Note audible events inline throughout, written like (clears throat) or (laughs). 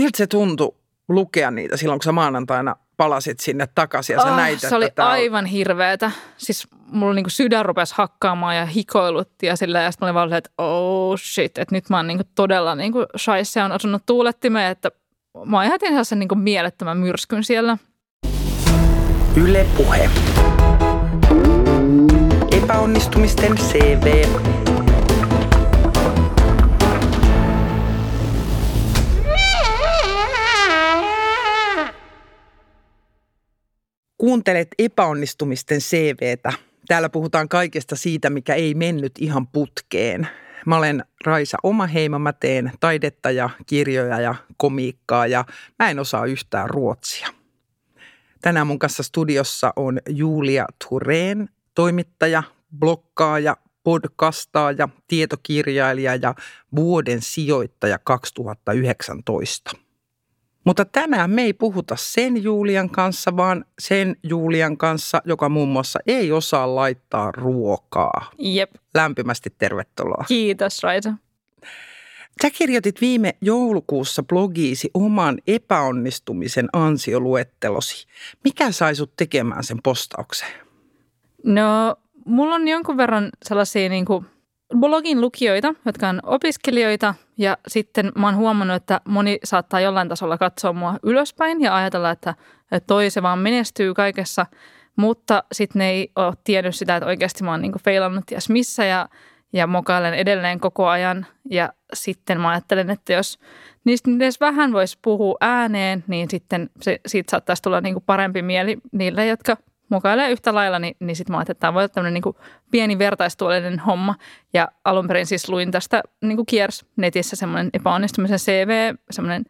Miltä se tuntui lukea niitä silloin, kun sä maanantaina palasit sinne takaisin ja sä oh, näit, Se oli että aivan on... hirveetä. Siis mulla niinku sydän rupesi hakkaamaan ja hikoilutti ja sillä ja sitten mä olin vaan että oh shit, että nyt mä oon niinku todella niinku shaisse on osunut tuulettimeen, että mä ajattelin sen niinku mielettömän myrskyn siellä. Yle Puhe. Epäonnistumisten CV. Kuuntelet epäonnistumisten CVtä. Täällä puhutaan kaikesta siitä, mikä ei mennyt ihan putkeen. Mä olen Raisa Omaheima, mä teen taidetta ja kirjoja ja komiikkaa ja mä en osaa yhtään ruotsia. Tänään mun kanssa studiossa on Julia Tureen, toimittaja, blokkaaja, podcastaaja, tietokirjailija ja vuoden sijoittaja 2019. Mutta tänään me ei puhuta sen Julian kanssa, vaan sen Julian kanssa, joka muun muassa ei osaa laittaa ruokaa. Jep. Lämpimästi tervetuloa. Kiitos Raisa. Sä kirjoitit viime joulukuussa blogiisi oman epäonnistumisen ansioluettelosi. Mikä sai sut tekemään sen postauksen? No, mulla on jonkun verran sellaisia niin kuin blogin lukijoita, jotka on opiskelijoita ja sitten mä oon huomannut, että moni saattaa jollain tasolla katsoa mua ylöspäin ja ajatella, että, toi se vaan menestyy kaikessa, mutta sitten ne ei ole tiennyt sitä, että oikeasti mä oon niin feilannut ties missä ja, ja mokailen edelleen koko ajan. Ja sitten mä ajattelen, että jos niistä edes vähän voisi puhua ääneen, niin sitten se, siitä saattaisi tulla niin parempi mieli niille, jotka mukailee yhtä lailla, niin, niin sitten mä ajattelin, että tämä voi olla tämmöinen niin pieni vertaistuolinen homma. Ja alun perin siis luin tästä niin kuin Kiers netissä semmoinen epäonnistumisen CV, semmoinen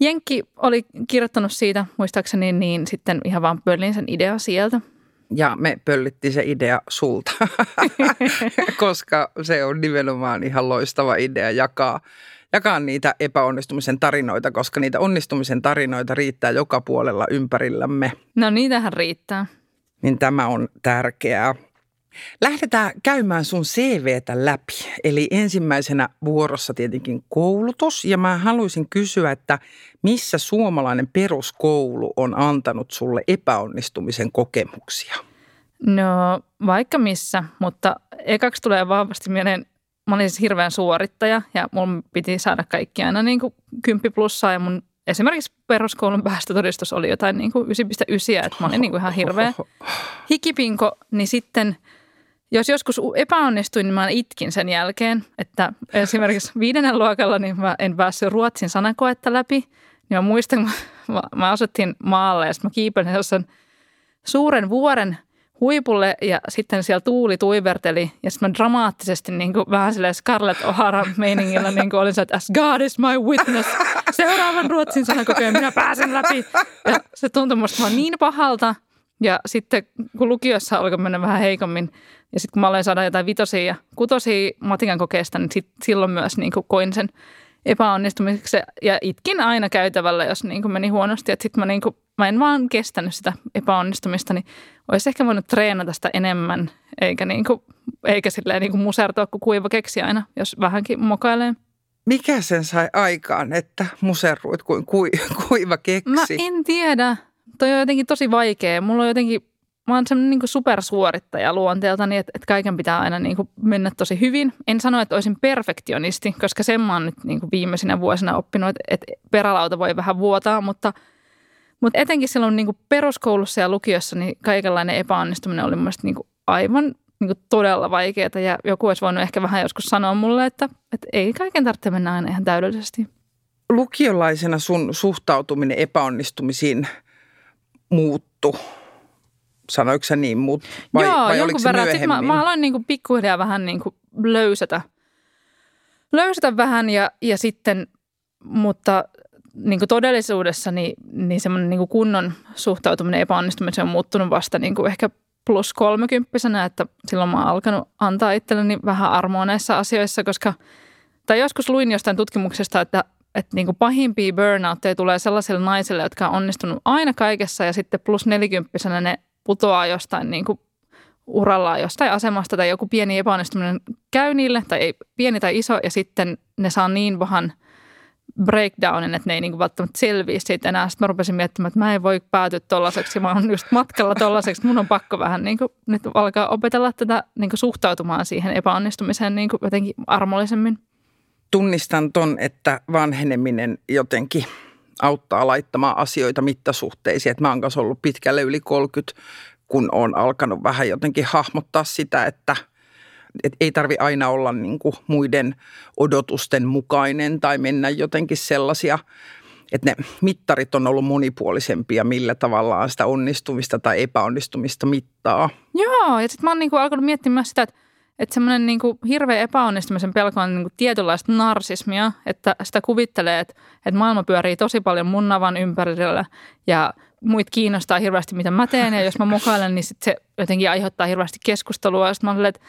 Jenkki oli kirjoittanut siitä muistaakseni, niin sitten ihan vaan pöllin sen idea sieltä. Ja me pöllittiin se idea sulta, (laughs) (laughs) koska se on nimenomaan ihan loistava idea jakaa jakaa niitä epäonnistumisen tarinoita, koska niitä onnistumisen tarinoita riittää joka puolella ympärillämme. No niitähän riittää niin tämä on tärkeää. Lähdetään käymään sun CVtä läpi. Eli ensimmäisenä vuorossa tietenkin koulutus. Ja mä haluaisin kysyä, että missä suomalainen peruskoulu on antanut sulle epäonnistumisen kokemuksia? No vaikka missä, mutta ekaksi tulee vahvasti mieleen, mä olin siis hirveän suorittaja ja mun piti saada kaikki aina niin kuin 10 plussaa ja mun esimerkiksi peruskoulun päästötodistus oli jotain niin kuin 9,9, että mä olin niin kuin ihan hirveä hikipinko, niin sitten jos joskus epäonnistuin, niin mä itkin sen jälkeen, että esimerkiksi viidennen luokalla niin mä en päässyt ruotsin sanakoetta läpi, niin mä muistan, kun mä, asuttiin maalle ja sitten mä kiipelin sen suuren vuoren – huipulle ja sitten siellä tuuli tuiverteli. Ja sitten mä dramaattisesti niin kuin, vähän silleen Scarlett O'Hara meiningillä niin kuin olin se, että as God is my witness, seuraavan ruotsin sanakokeen minä pääsen läpi. Ja se tuntui musta vaan niin pahalta ja sitten kun lukiossa alkoi mennä vähän heikommin ja sitten kun mä aloin saada jotain vitosia ja kutosia matikan kokeesta, niin sit, silloin myös niin kuin koin sen epäonnistumiseksi ja itkin aina käytävällä, jos niin kuin meni huonosti. Että sitten mä, niin kuin, mä en vaan kestänyt sitä epäonnistumista, niin olisi ehkä voinut treenata sitä enemmän, eikä, niin kuin, eikä silleen niin kuin musertua kuin kuiva keksi aina, jos vähänkin mokailee. Mikä sen sai aikaan, että muserruit kuin (laughs) kuiva keksi? Mä en tiedä. Toi on jotenkin tosi vaikea. Mulla on jotenkin mä oon semmoinen niin supersuorittaja luonteeltani, että, että kaiken pitää aina niin kuin mennä tosi hyvin. En sano, että olisin perfektionisti, koska sen mä oon nyt niin kuin viimeisinä vuosina oppinut, että, että perälauta voi vähän vuotaa, mutta, mutta etenkin silloin niin kuin peruskoulussa ja lukiossa niin kaikenlainen epäonnistuminen oli mun niin kuin aivan niin kuin todella vaikeaa ja joku olisi voinut ehkä vähän joskus sanoa mulle, että, että ei kaiken tarvitse mennä aina ihan täydellisesti. Lukiolaisena sun suhtautuminen epäonnistumisiin muuttu sanoiko se niin, mut, vai, Joo, vai jonkun verran. Sitten mä, mä aloin niin kuin pikkuhiljaa vähän niin kuin löysätä, löysätä vähän ja, ja sitten, mutta niin kuin todellisuudessa niin, niin semmoinen niin kuin kunnon suhtautuminen epäonnistumiseen on muuttunut vasta niin kuin ehkä plus kolmekymppisenä, että silloin mä oon alkanut antaa itselleni vähän armoa näissä asioissa, koska tai joskus luin jostain tutkimuksesta, että, että niin pahimpia burnoutteja tulee sellaisille naisille, jotka on onnistunut aina kaikessa ja sitten plus nelikymppisenä ne putoaa jostain niin kuin urallaan jostain asemasta tai joku pieni epäonnistuminen käy niille, tai ei pieni tai iso, ja sitten ne saa niin pahan breakdownin, että ne ei niin kuin välttämättä selviä siitä enää. Sitten mä rupesin miettimään, että mä en voi päätyä tollaiseksi. Mä oon just matkalla tollaiseksi. Mun on pakko vähän niin kuin, nyt alkaa opetella tätä niin kuin suhtautumaan siihen epäonnistumiseen niin kuin jotenkin armollisemmin. Tunnistan ton, että vanheneminen jotenkin auttaa laittamaan asioita mittasuhteisiin. Että mä oon kanssa ollut pitkälle yli 30, kun on alkanut vähän jotenkin hahmottaa sitä, että – et ei tarvi aina olla niin kuin muiden odotusten mukainen tai mennä jotenkin sellaisia, että ne mittarit on ollut monipuolisempia, millä tavallaan sitä onnistumista tai epäonnistumista mittaa. Joo, ja sitten mä oon niin kuin alkanut miettimään sitä, että että semmoinen niin hirveä epäonnistumisen pelko on niin tietynlaista narsismia, että sitä kuvittelee, että, että maailma pyörii tosi paljon mun navan ympärillä ja muit kiinnostaa hirveästi, mitä mä teen. Ja jos mä mukailen, niin sit se jotenkin aiheuttaa hirveästi keskustelua. Sitten mä olen, että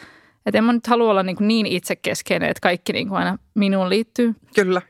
että en mä nyt halua olla niin, kuin niin itsekeskeinen, että kaikki niin kuin aina minuun liittyy. Kyllä.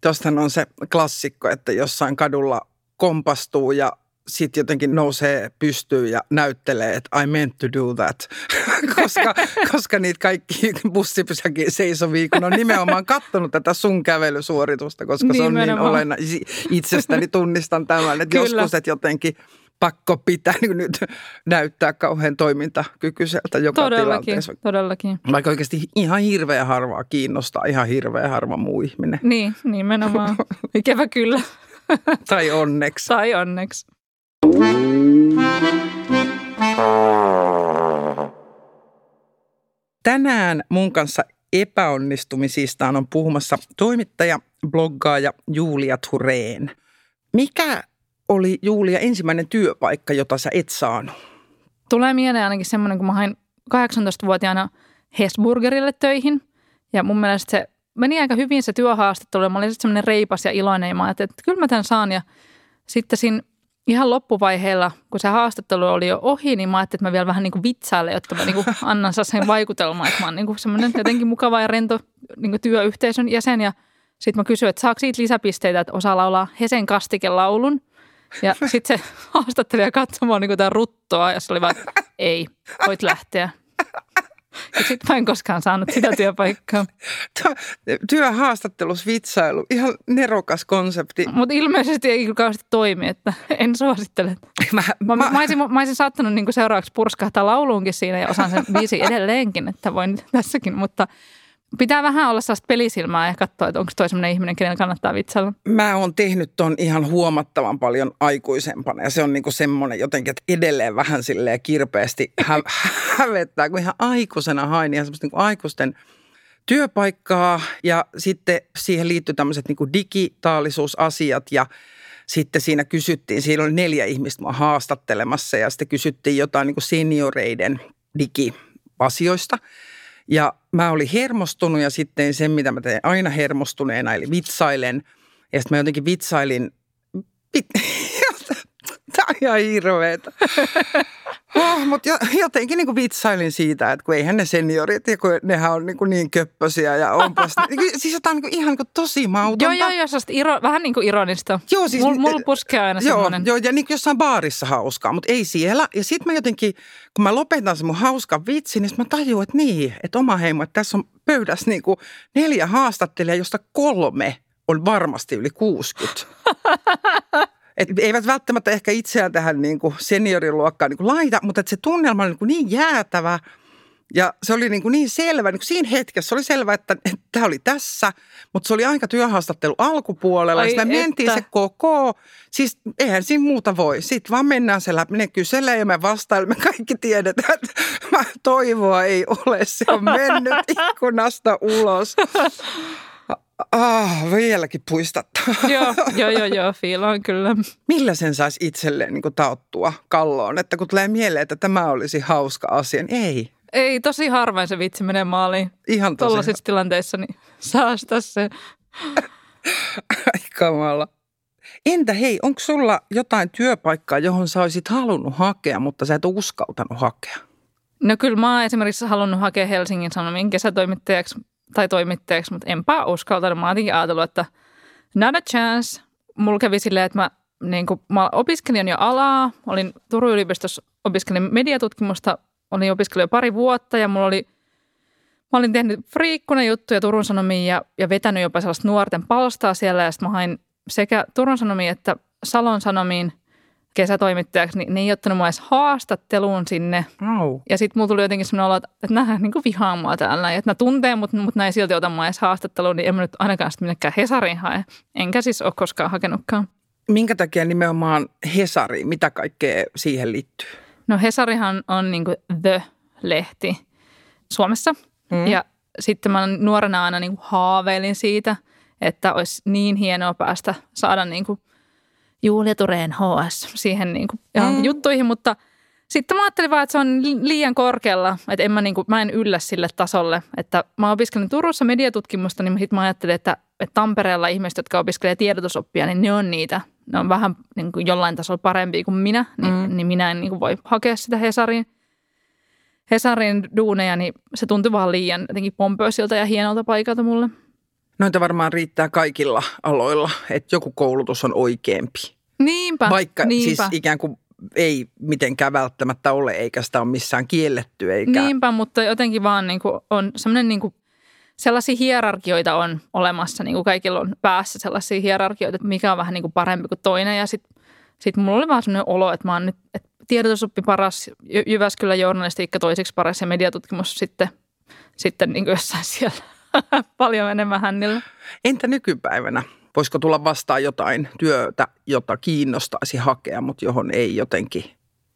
Tuostahan on se klassikko, että jossain kadulla kompastuu ja sitten jotenkin nousee pystyyn ja näyttelee, että I meant to do that. (laughs) koska, (laughs) koska niitä kaikki bussipysäkin seisovia, kun on nimenomaan kattonut tätä sun kävelysuoritusta, koska nimenomaan. se on niin olennainen. Itsestäni tunnistan tämän, että Kyllä. joskus, että jotenkin – pakko pitää niin nyt näyttää kauhean toimintakykyiseltä joka todellakin, tilanteessa. Todellakin, Vaikka oikeasti ihan hirveän harvaa kiinnostaa, ihan hirveän harva muu ihminen. Niin, nimenomaan. (laughs) Ikävä kyllä. (laughs) tai onneksi. Tai onneksi. Tänään mun kanssa epäonnistumisistaan on puhumassa toimittaja, bloggaaja Julia Tureen. Mikä oli Julia ensimmäinen työpaikka, jota sä et saanut? Tulee mieleen ainakin semmoinen, kun mä hain 18-vuotiaana Hesburgerille töihin. Ja mun mielestä se meni aika hyvin se työhaastattelu. Mä olin semmoinen reipas ja iloinen ja mä ajattelin, että kyllä mä tämän saan. Ja sitten siinä ihan loppuvaiheella, kun se haastattelu oli jo ohi, niin mä ajattelin, että mä vielä vähän niin kuin vitsailen, jotta mä niin kuin (laughs) annan sen vaikutelman, että mä oon niin kuin semmoinen jotenkin mukava ja rento niin kuin työyhteisön jäsen. Ja sitten mä kysyin, että saako siitä lisäpisteitä, että osaa laulaa Hesen kastikelaulun – ja (laughs) sitten se haastattelija katsomaan niin jotain ruttoa ja se oli vaan, ei, voit lähteä. Ja sitten mä en koskaan saanut sitä työpaikkaa. (laughs) Työhaastattelus vitsailu, ihan nerokas konsepti. Mutta ilmeisesti ei kyllä kauheasti toimi, että en suosittele. Mä, mä, mä, mä, olisin, mä olisin saattanut niin seuraavaksi purskahtaa lauluunkin siinä ja osaan sen (laughs) viisi edelleenkin, että voin tässäkin, mutta – Pitää vähän olla sellaista pelisilmää ja katsoa, että onko toi sellainen ihminen, kenen kannattaa vitsailla. Mä oon tehnyt ton ihan huomattavan paljon aikuisempana ja se on niinku semmoinen jotenkin, että edelleen vähän silleen kirpeästi hä- (laughs) hävettää, kun ihan aikuisena hain ihan semmoista niinku aikuisten työpaikkaa ja sitten siihen liittyy tämmöiset niinku digitaalisuusasiat ja sitten siinä kysyttiin, siinä oli neljä ihmistä mua haastattelemassa ja sitten kysyttiin jotain niinku senioreiden digiasioista – ja mä olin hermostunut ja sitten sen, mitä mä teen aina hermostuneena, eli vitsailen. Ja sitten mä jotenkin vitsailin, tämä on ihan hirveetä. (laughs) Oh, mutta jotenkin niin kuin vitsailin siitä, että kun eihän ne seniorit, ja kun nehän on niin, kuin niin köppösiä ja onpas, (laughs) niin, siis jotain niin kuin, ihan niin kuin tosi mautonta. Joo, joo, joo, iro, vähän niin kuin ironista. Joo, siis, Mulla mul puskee aina joo, semmoinen. Joo, ja niin kuin jossain baarissa hauskaa, mutta ei siellä. Ja sitten mä jotenkin, kun mä lopetan sen mun hauskan vitsi, niin mä tajuin, että niin, että oma heimo, että tässä on pöydässä niin kuin neljä haastattelijaa, josta kolme on varmasti yli 60. (laughs) Et eivät välttämättä ehkä itseään tähän niin kuin senioriluokkaan niin kuin laita, mutta että se tunnelma on niin, kuin niin jäätävä ja se oli niin, kuin niin selvä. Niin kuin siinä hetkessä oli selvä, että, että tämä oli tässä, mutta se oli aika työhaastattelu alkupuolella. Ai ja mentiin se koko. Siis eihän siinä muuta voi. Sitten vaan mennään se läpi. Ne kyselee ja me vastailemme. Kaikki tiedetään, että toivoa ei ole. Se on mennyt (laughs) ikkunasta ulos. Ah, vieläkin puistattaa. joo, joo, joo, joo, (laughs) fiilaan kyllä. Millä sen saisi itselleen niin kuin tauttua kalloon? Että kun tulee mieleen, että tämä olisi hauska asia, niin ei. Ei, tosi harvoin se vitsi menee maaliin. Ihan tosi. Tuollaisissa tilanteissa, niin (laughs) saasta se. Ai kamala. Entä hei, onko sulla jotain työpaikkaa, johon sä olisit halunnut hakea, mutta sä et uskaltanut hakea? No kyllä mä oon esimerkiksi halunnut hakea Helsingin Sanomien kesätoimittajaksi tai toimittajaksi, mutta enpä uskaltanut. Mä oon ajatellut, että not a chance. Mulla kävi silleen, että mä, niin kuin, mä opiskelin jo alaa, olin Turun yliopistossa, opiskelin mediatutkimusta, olin opiskellut jo pari vuotta ja mulla oli, Mä olin tehnyt friikkuna juttuja Turun Sanomiin ja, ja vetänyt jopa sellaista nuorten palstaa siellä ja sitten mä hain sekä Turun Sanomiin että Salon Sanomiin kesätoimittajaksi, niin ne ei ottanut mua edes haastatteluun sinne. Oh. Ja sitten mulla tuli jotenkin sellainen olo, että nämä niin vihaa mua täällä, että nämä tuntee, mutta, mutta ei silti ota mua edes haastatteluun, niin en mä nyt ainakaan sitten minnekään Hesariin hae. Enkä siis ole koskaan hakenutkaan. Minkä takia nimenomaan Hesari? Mitä kaikkea siihen liittyy? No Hesarihan on niin The-lehti Suomessa. Mm. Ja sitten mä nuorena aina niin haaveilin siitä, että olisi niin hienoa päästä saada niin kuin Julia Tureen HS siihen niin kuin mm. juttuihin, mutta sitten mä ajattelin vaan, että se on liian korkealla, että en mä, niin kuin, mä en yllä sille tasolle. Että mä opiskelin Turussa mediatutkimusta, niin sitten mä ajattelin, että, että Tampereella ihmiset, jotka opiskelee tiedotusoppia, niin ne on niitä. Ne on vähän niin kuin jollain tasolla parempia kuin minä, niin, mm. niin minä en niin kuin voi hakea sitä Hesariin. Hesarin duuneja, niin se tuntui vaan liian jotenkin pompöisiltä ja hienolta paikalta mulle. Noita varmaan riittää kaikilla aloilla, että joku koulutus on oikeampi. Niinpä, Vaikka niinpä. siis ikään kuin ei mitenkään välttämättä ole, eikä sitä ole missään kielletty. Eikä... Niinpä, mutta jotenkin vaan niin kuin on semmoinen niin kuin sellaisia hierarkioita on olemassa, niin kuin kaikilla on päässä sellaisia hierarkioita, että mikä on vähän niin kuin parempi kuin toinen. Ja sitten sit mulla oli vaan semmoinen olo, että mä oon nyt, että tiedotusoppi paras, Jyväskylän journalistiikka toiseksi paras ja mediatutkimus sitten, sitten niin kuin jossain siellä (laughs) paljon enemmän hännillä. Entä nykypäivänä? Voisiko tulla vastaan jotain työtä, jota kiinnostaisi hakea, mutta johon ei jotenkin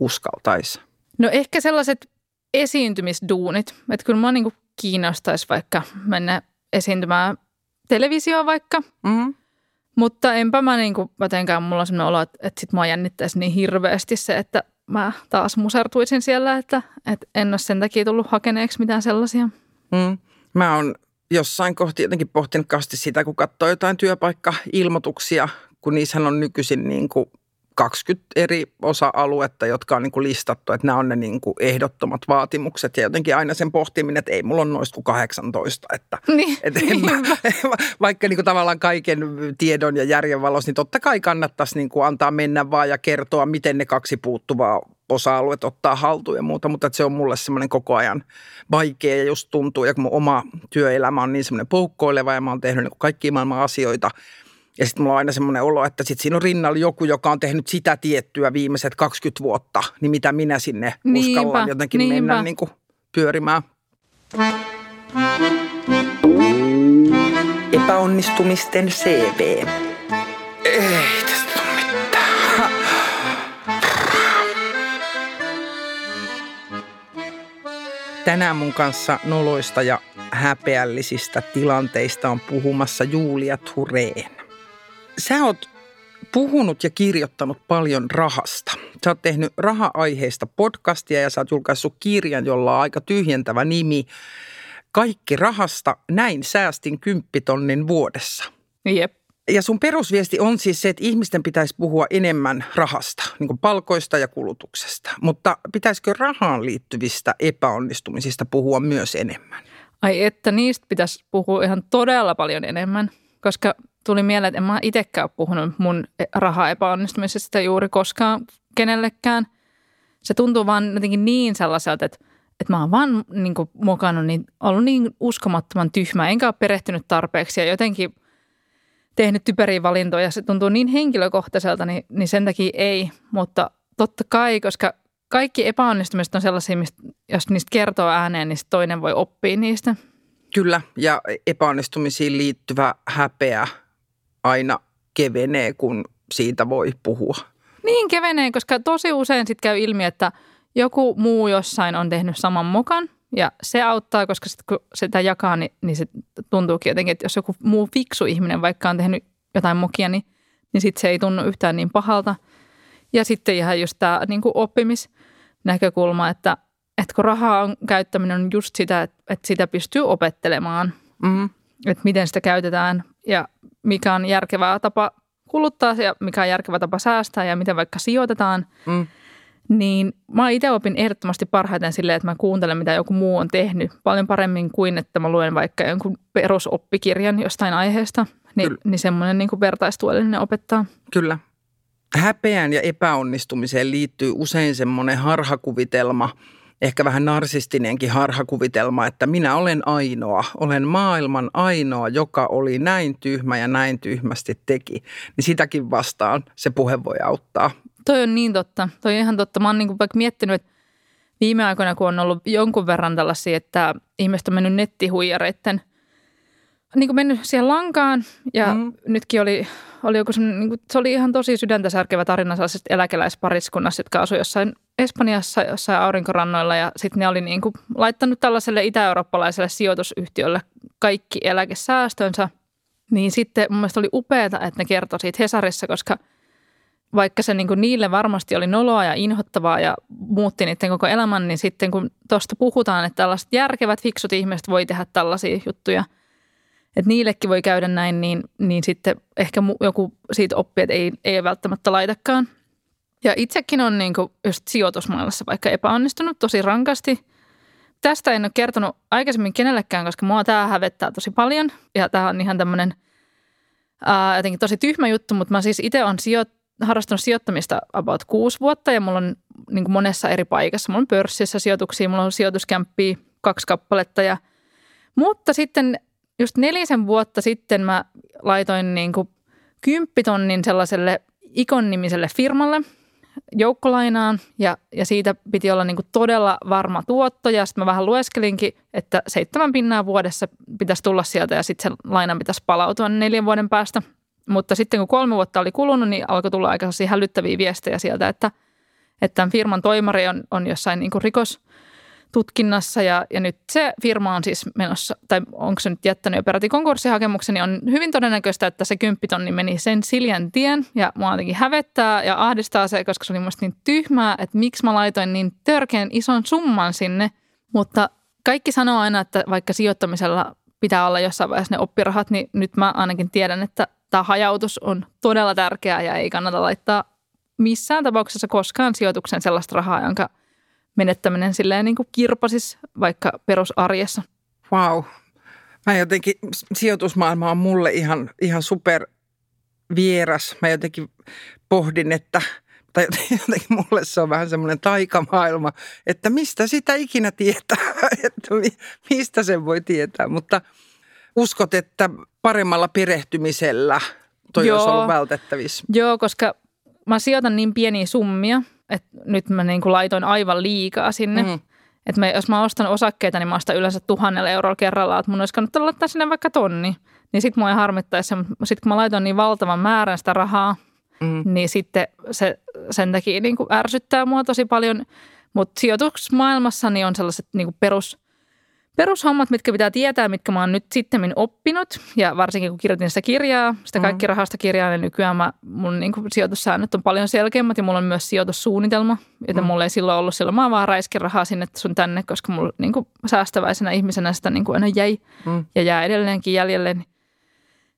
uskaltaisi? No ehkä sellaiset esiintymisduunit. Että kyllä mua niin kiinnostaisi vaikka mennä esiintymään televisioon vaikka. Mm-hmm. Mutta enpä mä niin kuin, jotenkään mulla on sellainen olo, että, että sit mua jännittäisi niin hirveästi se, että mä taas musertuisin siellä, että, että en ole sen takia tullut hakeneeksi mitään sellaisia. Mm. Mä oon jossain kohti jotenkin pohtinut kasti sitä, kun katsoo jotain työpaikka-ilmoituksia, kun niissähän on nykyisin niin kuin 20 eri osa-aluetta, jotka on niin kuin listattu, että nämä on ne niin kuin ehdottomat vaatimukset ja jotenkin aina sen pohtiminen, että ei mulla on noista kuin 18. Että, (laughs) niin, että en mä, (laughs) vaikka niin kuin tavallaan kaiken tiedon ja järjen valossa, niin totta kai kannattaisi niin kuin antaa mennä vaan ja kertoa, miten ne kaksi puuttuvaa osa-alueet ottaa haltuun ja muuta, mutta että se on mulle semmoinen koko ajan vaikea ja just tuntuu, ja kun mun oma työelämä on niin semmoinen poukkoileva ja mä oon tehnyt niin kaikkia maailman asioita – ja sitten mulla on aina semmoinen olo, että sitten siinä on rinnalla joku, joka on tehnyt sitä tiettyä viimeiset 20 vuotta, niin mitä minä sinne niinpä, uskallan jotenkin niinpä. mennä niin kuin pyörimään. Epäonnistumisten CV. Ei Tänään mun kanssa noloista ja häpeällisistä tilanteista on puhumassa Julia Tureen. Sä oot puhunut ja kirjoittanut paljon rahasta. Sä oot tehnyt raha-aiheista podcastia ja sä oot julkaissut kirjan, jolla on aika tyhjentävä nimi Kaikki rahasta, näin säästin kymppitonnin vuodessa. Jep. Ja sun perusviesti on siis se, että ihmisten pitäisi puhua enemmän rahasta, niin palkoista ja kulutuksesta. Mutta pitäisikö rahaan liittyvistä epäonnistumisista puhua myös enemmän? Ai että niistä pitäisi puhua ihan todella paljon enemmän, koska tuli mieleen, että en mä itsekään puhunut mun raha epäonnistumisesta juuri koskaan kenellekään. Se tuntuu vaan jotenkin niin sellaiselta, että, että mä oon vaan niin mokannut, niin ollut niin uskomattoman tyhmä, enkä ole perehtynyt tarpeeksi ja jotenkin tehnyt typeriä valintoja. Se tuntuu niin henkilökohtaiselta, niin, niin sen takia ei, mutta totta kai, koska kaikki epäonnistumiset on sellaisia, mistä, jos niistä kertoo ääneen, niin toinen voi oppia niistä. Kyllä, ja epäonnistumisiin liittyvä häpeä aina kevenee, kun siitä voi puhua. Niin kevenee, koska tosi usein sitten käy ilmi, että joku muu jossain on tehnyt saman mukan ja se auttaa, koska sit kun sitä jakaa, niin, niin se tuntuukin jotenkin, että jos joku muu fiksu ihminen vaikka on tehnyt jotain mokia, niin, niin sitten se ei tunnu yhtään niin pahalta. Ja sitten ihan just tämä niin oppimisnäkökulma, että, että kun rahaa on käyttäminen on just sitä, että, että sitä pystyy opettelemaan, mm-hmm. että miten sitä käytetään ja mikä on järkevää tapa kuluttaa ja mikä on järkevä tapa säästää ja miten vaikka sijoitetaan, mm. Niin mä itse opin ehdottomasti parhaiten silleen, että mä kuuntelen, mitä joku muu on tehnyt paljon paremmin kuin, että mä luen vaikka jonkun perusoppikirjan jostain aiheesta. Ni, niin semmoinen niin kuin vertaistuellinen opettaa. Kyllä. Häpeään ja epäonnistumiseen liittyy usein semmoinen harhakuvitelma, ehkä vähän narsistinenkin harhakuvitelma, että minä olen ainoa, olen maailman ainoa, joka oli näin tyhmä ja näin tyhmästi teki. Niin sitäkin vastaan se puhe voi auttaa. Toi on niin totta. Toi on ihan totta. Mä oon niin vaikka miettinyt, että viime aikoina, kun on ollut jonkun verran tällaisia, että ihmiset on mennyt nettihuijareiden niin kuin mennyt siihen lankaan ja mm. nytkin oli, oli joku niin kuin, se oli ihan tosi sydäntä särkevä tarina sellaisesta eläkeläispariskunnasta, jotka asuivat jossain Espanjassa, jossain aurinkorannoilla ja sitten ne oli niin kuin laittanut tällaiselle itä-eurooppalaiselle sijoitusyhtiölle kaikki eläkesäästönsä. Niin sitten mun mielestä oli upeaa, että ne kertoi siitä Hesarissa, koska vaikka se niin kuin niille varmasti oli noloa ja inhottavaa ja muutti niiden koko elämän, niin sitten kun tuosta puhutaan, että tällaiset järkevät, fiksut ihmiset voi tehdä tällaisia juttuja – että niillekin voi käydä näin, niin, niin sitten ehkä joku siitä oppii, että ei, ei välttämättä laitakaan. Ja itsekin on niin kuin just sijoitusmaailmassa vaikka epäonnistunut tosi rankasti. Tästä en ole kertonut aikaisemmin kenellekään, koska mua tämä hävettää tosi paljon. Ja tämä on ihan tämmöinen jotenkin tosi tyhmä juttu, mutta mä siis itse olen sijo- harrastanut sijoittamista about kuusi vuotta ja mulla on niin kuin monessa eri paikassa. Mulla on pörssissä sijoituksia, mulla on sijoituskämppiä kaksi kappaletta ja mutta sitten just nelisen vuotta sitten mä laitoin niin kuin kymppitonnin sellaiselle ikon-nimiselle firmalle joukkolainaan ja, ja siitä piti olla niin kuin todella varma tuotto ja sitten mä vähän lueskelinkin, että seitsemän pinnaa vuodessa pitäisi tulla sieltä ja sitten se lainan pitäisi palautua neljän vuoden päästä. Mutta sitten kun kolme vuotta oli kulunut, niin alkoi tulla aika hälyttäviä viestejä sieltä, että, että tämän firman toimari on, on jossain niin rikos – tutkinnassa ja, ja nyt se firma on siis menossa, tai onko se nyt jättänyt jo peräti konkurssihakemuksen, niin on hyvin todennäköistä, että se kymppitonni meni sen siljän tien ja mua jotenkin hävettää ja ahdistaa se, koska se oli musta niin tyhmää, että miksi mä laitoin niin törkeän ison summan sinne, mutta kaikki sanoo aina, että vaikka sijoittamisella pitää olla jossain vaiheessa ne oppirahat, niin nyt mä ainakin tiedän, että tämä hajautus on todella tärkeää ja ei kannata laittaa missään tapauksessa koskaan sijoituksen sellaista rahaa, jonka menettäminen silleen niin kuin kirpasis vaikka perusarjessa. Wow. Mä jotenkin, sijoitusmaailma on mulle ihan, ihan super vieras. Mä jotenkin pohdin, että tai jotenkin (laughs) mulle se on vähän semmoinen taikamaailma, että mistä sitä ikinä tietää, (laughs) että mistä sen voi tietää. Mutta uskot, että paremmalla perehtymisellä toi Joo. olisi ollut vältettävissä? Joo, koska mä sijoitan niin pieniä summia, että nyt mä niin kuin laitoin aivan liikaa sinne. Mm. Että mä, jos mä ostan osakkeita, niin mä ostan yleensä tuhannella eurolla kerralla, että mun olisi kannattanut laittaa sinne vaikka tonni. Niin sit mua ei harmittaisi, sitten kun mä laitoin niin valtavan määrän sitä rahaa, mm. niin sitten se sen takia niin kuin ärsyttää mua tosi paljon. Mutta sijoitusmaailmassa niin on sellaiset niin kuin perus – perushommat, mitkä pitää tietää, mitkä mä oon nyt sitten oppinut. Ja varsinkin kun kirjoitin sitä kirjaa, sitä kaikki mm. rahasta kirjaa, niin nykyään mä, mun niin kuin sijoitussäännöt on paljon selkeämmät ja mulla on myös sijoitussuunnitelma. Joten mm. mulla ei silloin ollut silloin, mä vaan raiskin rahaa sinne sun tänne, koska mulla niin kuin säästäväisenä ihmisenä sitä niin kuin aina jäi mm. ja jää edelleenkin jäljelle.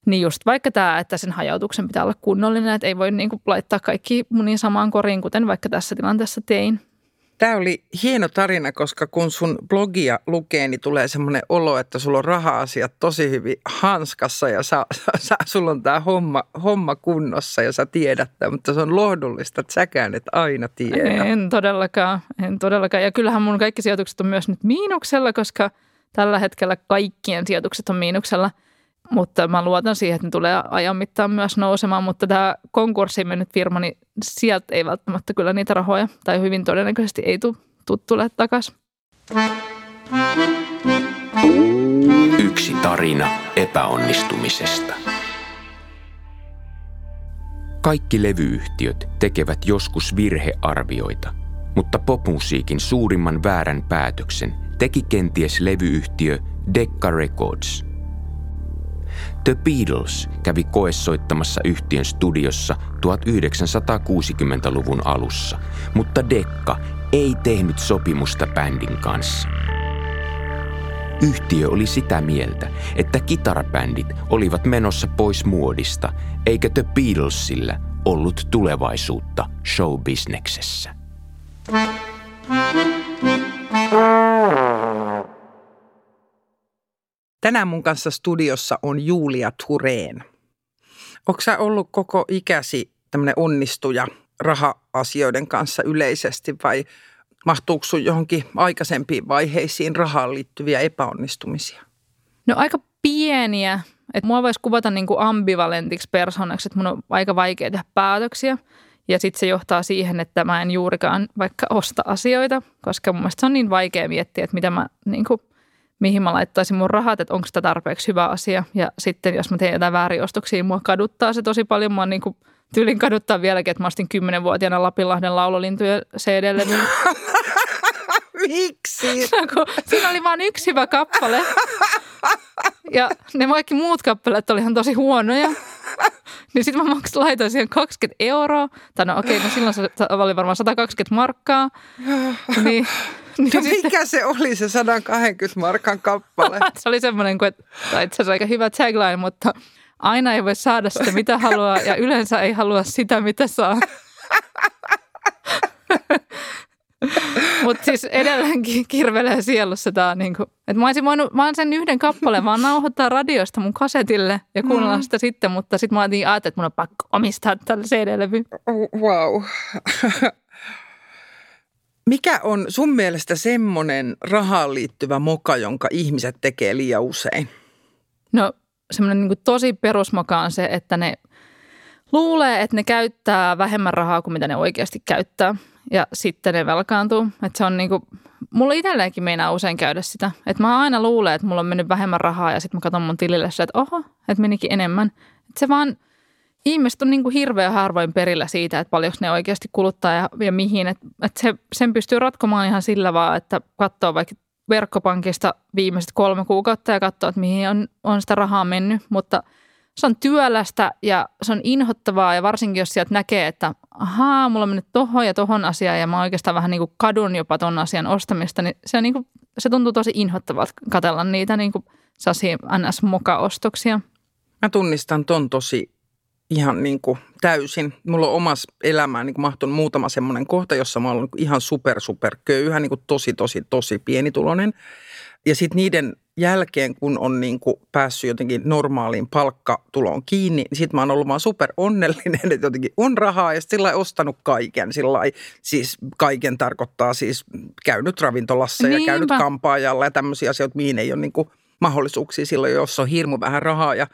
Niin just vaikka tämä, että sen hajautuksen pitää olla kunnollinen, että ei voi niin kuin laittaa kaikki munin samaan koriin, kuten vaikka tässä tilanteessa tein. Tämä oli hieno tarina, koska kun sun blogia lukee, niin tulee semmoinen olo, että sulla on raha-asiat tosi hyvin hanskassa ja sä, (laughs) sä, sulla on tämä homma, homma kunnossa ja sä tiedät tämän, mutta se on lohdullista, että säkään et aina tiedä. En todellakaan, en todellakaan. Ja kyllähän mun kaikki sijoitukset on myös nyt miinuksella, koska tällä hetkellä kaikkien sijoitukset on miinuksella – mutta mä luotan siihen, että ne tulee ajan mittaan myös nousemaan, mutta tämä konkurssiin mennyt firma, niin sieltä ei välttämättä kyllä niitä rahoja, tai hyvin todennäköisesti ei tule tuttulle takaisin. Yksi tarina epäonnistumisesta. Kaikki levyyhtiöt tekevät joskus virhearvioita, mutta popmusiikin suurimman väärän päätöksen teki kenties levyyhtiö Decca Records – The Beatles kävi koessoittamassa yhtiön studiossa 1960-luvun alussa, mutta Dekka ei tehnyt sopimusta bändin kanssa. Yhtiö oli sitä mieltä, että kitarabändit olivat menossa pois muodista, eikä The Beatlesillä ollut tulevaisuutta showbisneksessä. Tänään mun kanssa studiossa on Julia Tureen. Onko sä ollut koko ikäsi tämmöinen onnistuja raha-asioiden kanssa yleisesti vai Mahtuuko sun johonkin aikaisempiin vaiheisiin rahaan liittyviä epäonnistumisia? No aika pieniä. Et mua voisi kuvata niin kuin ambivalentiksi persoonaksi, että mun on aika vaikea tehdä päätöksiä. Ja sitten se johtaa siihen, että mä en juurikaan vaikka osta asioita, koska mun mielestä se on niin vaikea miettiä, että mitä mä, niin kuin, mihin mä laittaisin mun rahat, että onko sitä tarpeeksi hyvä asia. Ja sitten jos mä teen jotain väärin ostoksia, mua kaduttaa se tosi paljon. Mä niin kuin, tyylin kaduttaa vieläkin, että mä ostin kymmenenvuotiaana Lapinlahden laululintujen CD-levyn. (laughs) Miksi? (laughs) Siinä oli vain yksi hyvä kappale. Ja ne kaikki muut kappaleet oli ihan tosi huonoja. Niin sitten mä maksin, laitoin siihen 20 euroa. Tai no okei, okay, no silloin se oli varmaan 120 markkaa. Niin, niin no sitten, mikä se oli se 120 markan kappale? (laughs) se oli semmoinen kuin, että itse asiassa aika hyvä tagline, mutta aina ei voi saada sitä mitä haluaa ja yleensä ei halua sitä mitä saa. (laughs) Mutta siis edelleenkin kirvelee sielussa tämä, niinku, että mä olisin voinut vaan sen yhden kappaleen vaan nauhoittaa radiosta mun kasetille ja kuunnella mm. sitä sitten, mutta sitten mä ajattelin, että mun on pakko omistaa tälle CD-levy. Wow. Mikä on sun mielestä semmoinen rahaan liittyvä moka, jonka ihmiset tekee liian usein? No semmoinen niin tosi perusmoka on se, että ne luulee, että ne käyttää vähemmän rahaa kuin mitä ne oikeasti käyttää ja sitten ne velkaantuu. Että se on niinku, mulla itselleenkin meinaa usein käydä sitä. Että mä aina luulen, että mulla on mennyt vähemmän rahaa ja sitten mä katson mun tilille se, että oho, että menikin enemmän. Että se vaan, ihmiset on niinku hirveän harvoin perillä siitä, että paljonko ne oikeasti kuluttaa ja, ja mihin. Että et se, sen pystyy ratkomaan ihan sillä vaan, että katsoo vaikka verkkopankista viimeiset kolme kuukautta ja katsoo, että mihin on, on sitä rahaa mennyt. Mutta – se on työlästä ja se on inhottavaa ja varsinkin jos sieltä näkee, että ahaa, mulla on mennyt tohon ja tohon asiaan ja mä oikeastaan vähän niin kuin kadun jopa ton asian ostamista, niin se, on niin kuin, se tuntuu tosi inhottavalta katella niitä niin kuin NS-moka-ostoksia. Mä tunnistan ton tosi ihan niin kuin täysin. Mulla on omassa elämään niin mahtunut muutama semmoinen kohta, jossa mä olen ihan super, super köyhä, niin kuin tosi, tosi, tosi pienituloinen. Ja sitten niiden jälkeen, kun on niin kuin päässyt jotenkin normaaliin palkkatuloon kiinni, niin sitten mä oon ollut vaan super onnellinen, että jotenkin on rahaa ja sillä ostanut kaiken. Sillä siis kaiken tarkoittaa siis käynyt ravintolassa Niinpä. ja käynyt kampaajalla ja tämmöisiä asioita, mihin ei ole niin kuin mahdollisuuksia silloin, jos on hirmu vähän rahaa. Ja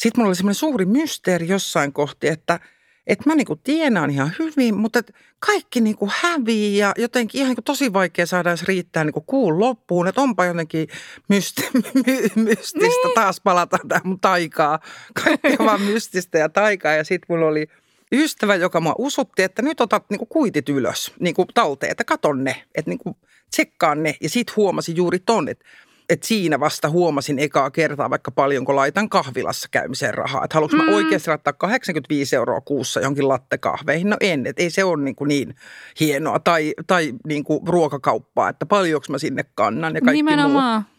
sitten mulla oli semmoinen suuri mysteeri jossain kohti, että – että mä niinku tienaan ihan hyvin, mutta kaikki niinku hävii ja jotenkin ihan niinku tosi vaikea saada edes riittää niinku kuun loppuun. Että onpa jotenkin mysti, my, mystistä niin. taas palata tähän mun taikaa. Kaikki on vaan mystistä ja taikaa ja sitten mulla oli ystävä, joka mua usutti, että nyt otat niinku kuitit ylös niinku talteen, että katon ne, että niinku tsekkaan ne. Ja sitten huomasin juuri ton, että että siinä vasta huomasin ekaa kertaa vaikka paljonko laitan kahvilassa käymiseen rahaa. Että haluanko mm. mä oikeasti laittaa 85 euroa kuussa johonkin lattekahveihin? No en, että ei se ole niin, kuin niin hienoa. Tai, tai niin kuin ruokakauppaa, että paljonko mä sinne kannan ja kaikki Nimenomaan. muu.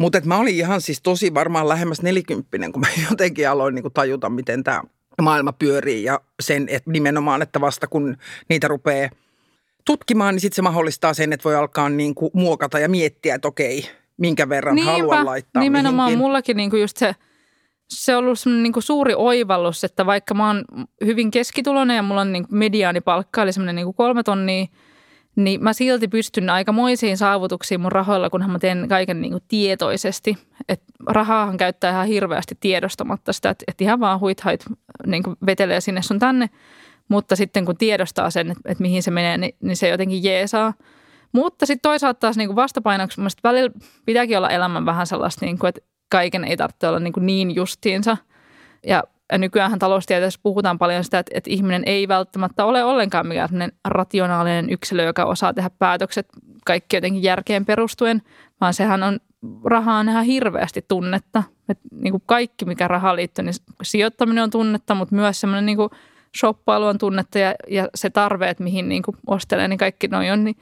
Mutta mä olin ihan siis tosi varmaan lähemmäs nelikymppinen, kun mä (laughs) jotenkin aloin niin kuin tajuta, miten tämä maailma pyörii ja sen, että nimenomaan, että vasta kun niitä rupeaa tutkimaan, niin sitten se mahdollistaa sen, että voi alkaa niin kuin muokata ja miettiä, että okei, minkä verran Niinpä, haluan laittaa nimenomaan mihinkin. mullakin niinku just se, se on ollut semmoinen niinku suuri oivallus, että vaikka mä oon hyvin keskituloinen ja mulla on niinku mediaanipalkka, eli semmoinen niinku kolme tonnia, niin mä silti pystyn aikamoisiin saavutuksiin mun rahoilla, kunhan mä teen kaiken niinku tietoisesti. Et rahaahan käyttää ihan hirveästi tiedostamatta sitä, että et ihan vaan huithait niinku vetelee sinne sun tänne. Mutta sitten kun tiedostaa sen, että, että mihin se menee, niin, niin se jotenkin jeesaa – mutta sitten toisaalta taas niin vastapainoksi välillä pitääkin olla elämän vähän sellaista, niin kuin, että kaiken ei tarvitse olla niin, niin justiinsa. Ja nykyään taloustieteessä puhutaan paljon sitä, että, että ihminen ei välttämättä ole ollenkaan mikään rationaalinen yksilö, joka osaa tehdä päätökset kaikki jotenkin järkeen perustuen, vaan sehän on, raha on ihan hirveästi tunnetta. Et niin kuin kaikki, mikä rahaan liittyy, niin sijoittaminen on tunnetta, mutta myös semmoinen niin shoppailu on tunnetta ja, ja se tarve, että mihin niin ostelee, niin kaikki noin on, niin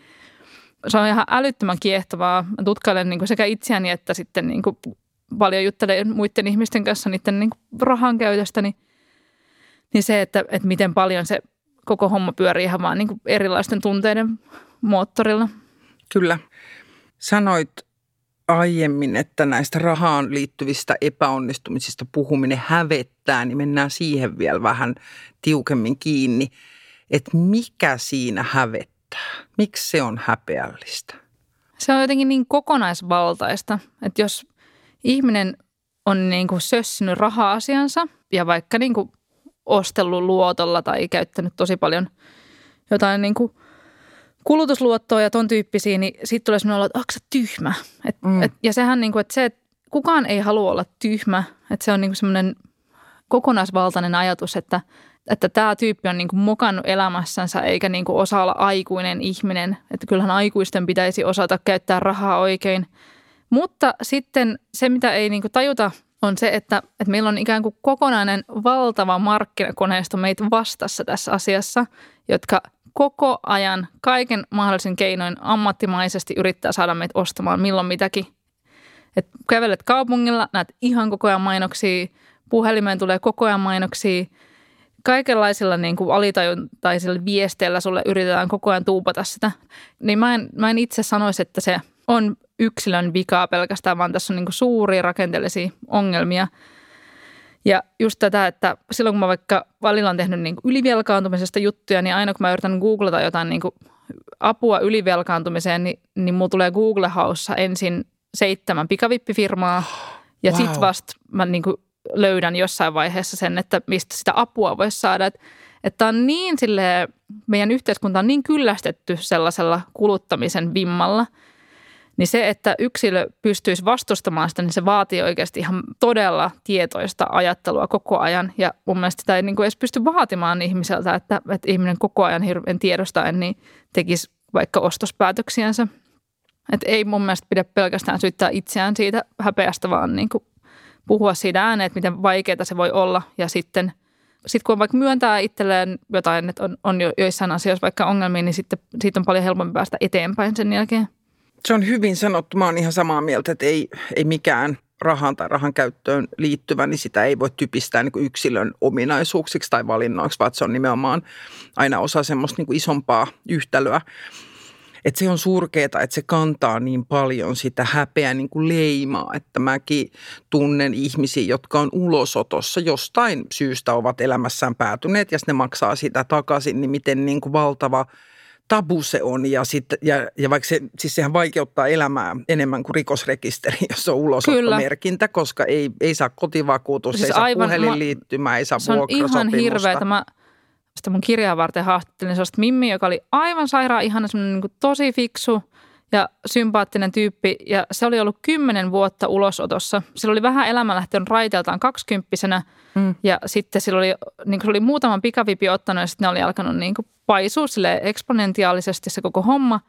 se on ihan älyttömän kiehtovaa. Mä tutkailen niin kuin sekä itseäni että sitten niin kuin paljon juttelen muiden ihmisten kanssa niiden niin rahan käytöstä, niin, niin se, että, että miten paljon se koko homma pyörii ihan vaan niin erilaisten tunteiden moottorilla. Kyllä. Sanoit aiemmin, että näistä rahaan liittyvistä epäonnistumisista puhuminen hävettää, niin mennään siihen vielä vähän tiukemmin kiinni, että mikä siinä hävettää näyttää? Miksi se on häpeällistä? Se on jotenkin niin kokonaisvaltaista, että jos ihminen on niin kuin sössinyt raha-asiansa ja vaikka niin kuin ostellut luotolla tai käyttänyt tosi paljon jotain niin kuin kulutusluottoa ja ton tyyppisiä, niin sitten tulee sellainen olo, että onko tyhmä? Et, mm. et, ja sehän niin kuin, että se, että kukaan ei halua olla tyhmä, että se on niin kuin semmoinen kokonaisvaltainen ajatus, että, että tämä tyyppi on niin kuin mokannut elämässänsä eikä niin kuin osaa olla aikuinen ihminen. Että kyllähän aikuisten pitäisi osata käyttää rahaa oikein. Mutta sitten se, mitä ei niin kuin tajuta, on se, että, että meillä on ikään kuin kokonainen valtava markkinakoneisto meitä vastassa tässä asiassa, jotka koko ajan kaiken mahdollisen keinoin ammattimaisesti yrittää saada meitä ostamaan milloin mitäkin. Et kävelet kaupungilla, näet ihan koko ajan mainoksia, puhelimeen tulee koko ajan mainoksia, kaikenlaisilla niin kuin alitajuntaisilla viesteillä sulle yritetään koko ajan tuupata sitä. Niin mä en, mä en itse sanoisi, että se on yksilön vikaa pelkästään, vaan tässä on niin kuin suuria rakenteellisia ongelmia. Ja just tätä, että silloin kun mä vaikka välillä on tehnyt niin kuin ylivelkaantumisesta juttuja, niin aina kun mä yritän googlata jotain niin kuin apua ylivelkaantumiseen, niin, niin mulla tulee Google House ensin seitsemän pikavippifirmaa. Ja wow. sitten vasta mä niin kuin löydän jossain vaiheessa sen, että mistä sitä apua voisi saada. Että, että on niin sille meidän yhteiskunta on niin kyllästetty sellaisella kuluttamisen vimmalla, niin se, että yksilö pystyisi vastustamaan sitä, niin se vaatii oikeasti ihan todella tietoista ajattelua koko ajan. Ja mun mielestä sitä ei niin kuin edes pysty vaatimaan ihmiseltä, että, että ihminen koko ajan hirveän tiedostaen niin tekisi vaikka ostospäätöksiänsä. Että ei mun mielestä pidä pelkästään syyttää itseään siitä häpeästä, vaan niin kuin puhua siitä ääneen, että miten vaikeaa se voi olla. Ja sitten sit kun vaikka myöntää itselleen jotain, että on, on jo joissain asioissa vaikka ongelmia, niin sitten siitä on paljon helpompi päästä eteenpäin sen jälkeen. Se on hyvin sanottu. Mä oon ihan samaa mieltä, että ei, ei mikään rahan tai rahan käyttöön liittyvä, niin sitä ei voi typistää niin kuin yksilön ominaisuuksiksi tai valinnoiksi, vaan se on nimenomaan aina osa semmoista niin kuin isompaa yhtälöä että se on surkeeta, että se kantaa niin paljon sitä häpeä niin kuin leimaa, että mäkin tunnen ihmisiä, jotka on ulosotossa. Jostain syystä ovat elämässään päätyneet ja ne maksaa sitä takaisin, niin miten niin kuin valtava tabu se on. Ja, sit, ja, ja vaikka se, siis sehän vaikeuttaa elämää enemmän kuin rikosrekisteri, (laughs) jos on ulosottomerkintä, koska ei, ei saa kotivakuutus, siis ei saa puhelinliittymää, ei saa Se on ihan hirveä. Mä sitten mun kirjaa varten haastattelin sellaista Mimmi, joka oli aivan sairaan ihana, semmoinen niin tosi fiksu ja sympaattinen tyyppi. Ja se oli ollut kymmenen vuotta ulosotossa. Sillä oli vähän elämä lähtenyt raiteeltaan kaksikymppisenä. Mm. Ja sitten sillä oli, niin se oli muutaman pikavipi ottanut ja sitten ne oli alkanut niin kuin paisua sille eksponentiaalisesti se koko homma.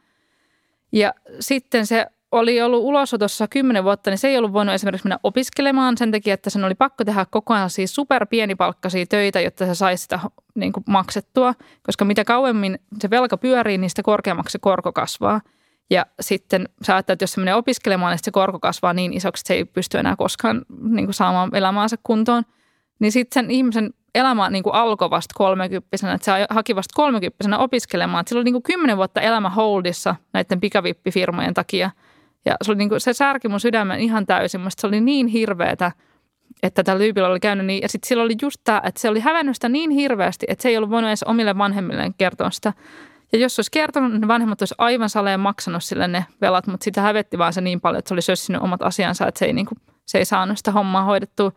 Ja sitten se oli ollut ulosotossa kymmenen vuotta, niin se ei ollut voinut esimerkiksi mennä opiskelemaan sen takia, että sen oli pakko tehdä koko ajan siis super pienipalkkaisia töitä, jotta se saisi sitä niin kuin maksettua. Koska mitä kauemmin se velka pyörii, niin sitä korkeammaksi se korko kasvaa. Ja sitten sä ajattelet, että jos se menee opiskelemaan, niin se korko kasvaa niin isoksi, että se ei pysty enää koskaan niin kuin saamaan elämäänsä kuntoon. Niin sitten sen ihmisen elämä niin kuin alkoi vasta kolmekymppisenä, että se haki vasta kolmekymppisenä opiskelemaan. Sillä oli niin kymmenen vuotta elämä holdissa näiden pikavippifirmojen takia – ja se, oli niin kuin, se särki mun sydämen ihan täysin. Musta se oli niin hirveetä, että tällä tyypillä oli käynyt niin. Ja sitten sillä oli just tämä, että se oli hävennyt sitä niin hirveästi, että se ei ollut voinut edes omille vanhemmilleen kertoa sitä. Ja jos olisi kertonut, niin vanhemmat olisi aivan saleen maksanut sille ne velat, mutta sitä hävetti vaan se niin paljon, että se oli sössinyt omat asiansa, että se ei, niin kuin, se ei saanut sitä hommaa hoidettua.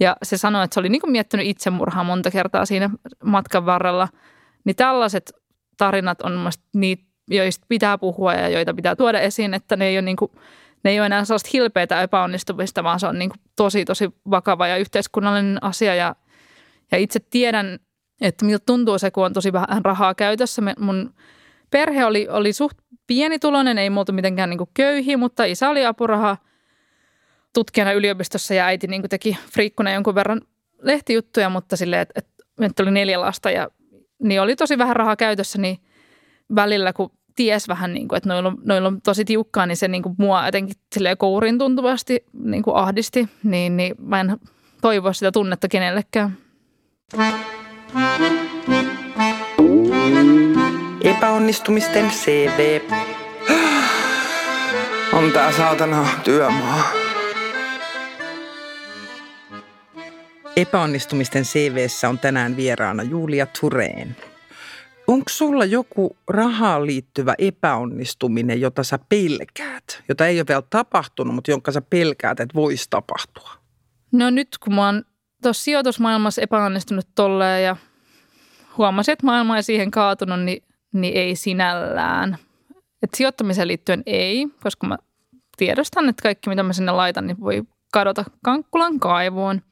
Ja se sanoi, että se oli niin kuin miettinyt itsemurhaa monta kertaa siinä matkan varrella. Niin tällaiset tarinat on mielestäni niitä joista pitää puhua ja joita pitää tuoda esiin, että ne ei ole, niin kuin, ne ei ole enää sellaista hilpeitä epäonnistumista, vaan se on niin kuin tosi, tosi vakava ja yhteiskunnallinen asia. Ja, ja itse tiedän, että miltä tuntuu se, kun on tosi vähän rahaa käytössä. Mun perhe oli, oli suht pienituloinen, ei muuta mitenkään niin köyhi, mutta isä oli apuraha tutkijana yliopistossa ja äiti niin teki friikkuna jonkun verran lehtijuttuja, mutta silleen, että, että, että oli neljä lasta ja niin oli tosi vähän rahaa käytössä, niin – välillä, kun ties vähän, niin kuin, että noilla on, noilla on tosi tiukkaa, niin se niin kuin mua jotenkin kourin tuntuvasti niin kuin ahdisti, niin, niin mä en toivoa sitä tunnetta kenellekään. Epäonnistumisten CV. On tää saatana työmaa. Epäonnistumisten CVssä on tänään vieraana Julia Tureen. Onko sulla joku rahaan liittyvä epäonnistuminen, jota sä pelkäät, jota ei ole vielä tapahtunut, mutta jonka sä pelkäät, että voisi tapahtua? No nyt kun mä oon tuossa sijoitusmaailmassa epäonnistunut tolleen ja huomasin, että maailma ei siihen kaatunut, niin, niin ei sinällään. Et sijoittamiseen liittyen ei, koska mä tiedostan, että kaikki mitä mä sinne laitan, niin voi kadota kankkulan kaivoon.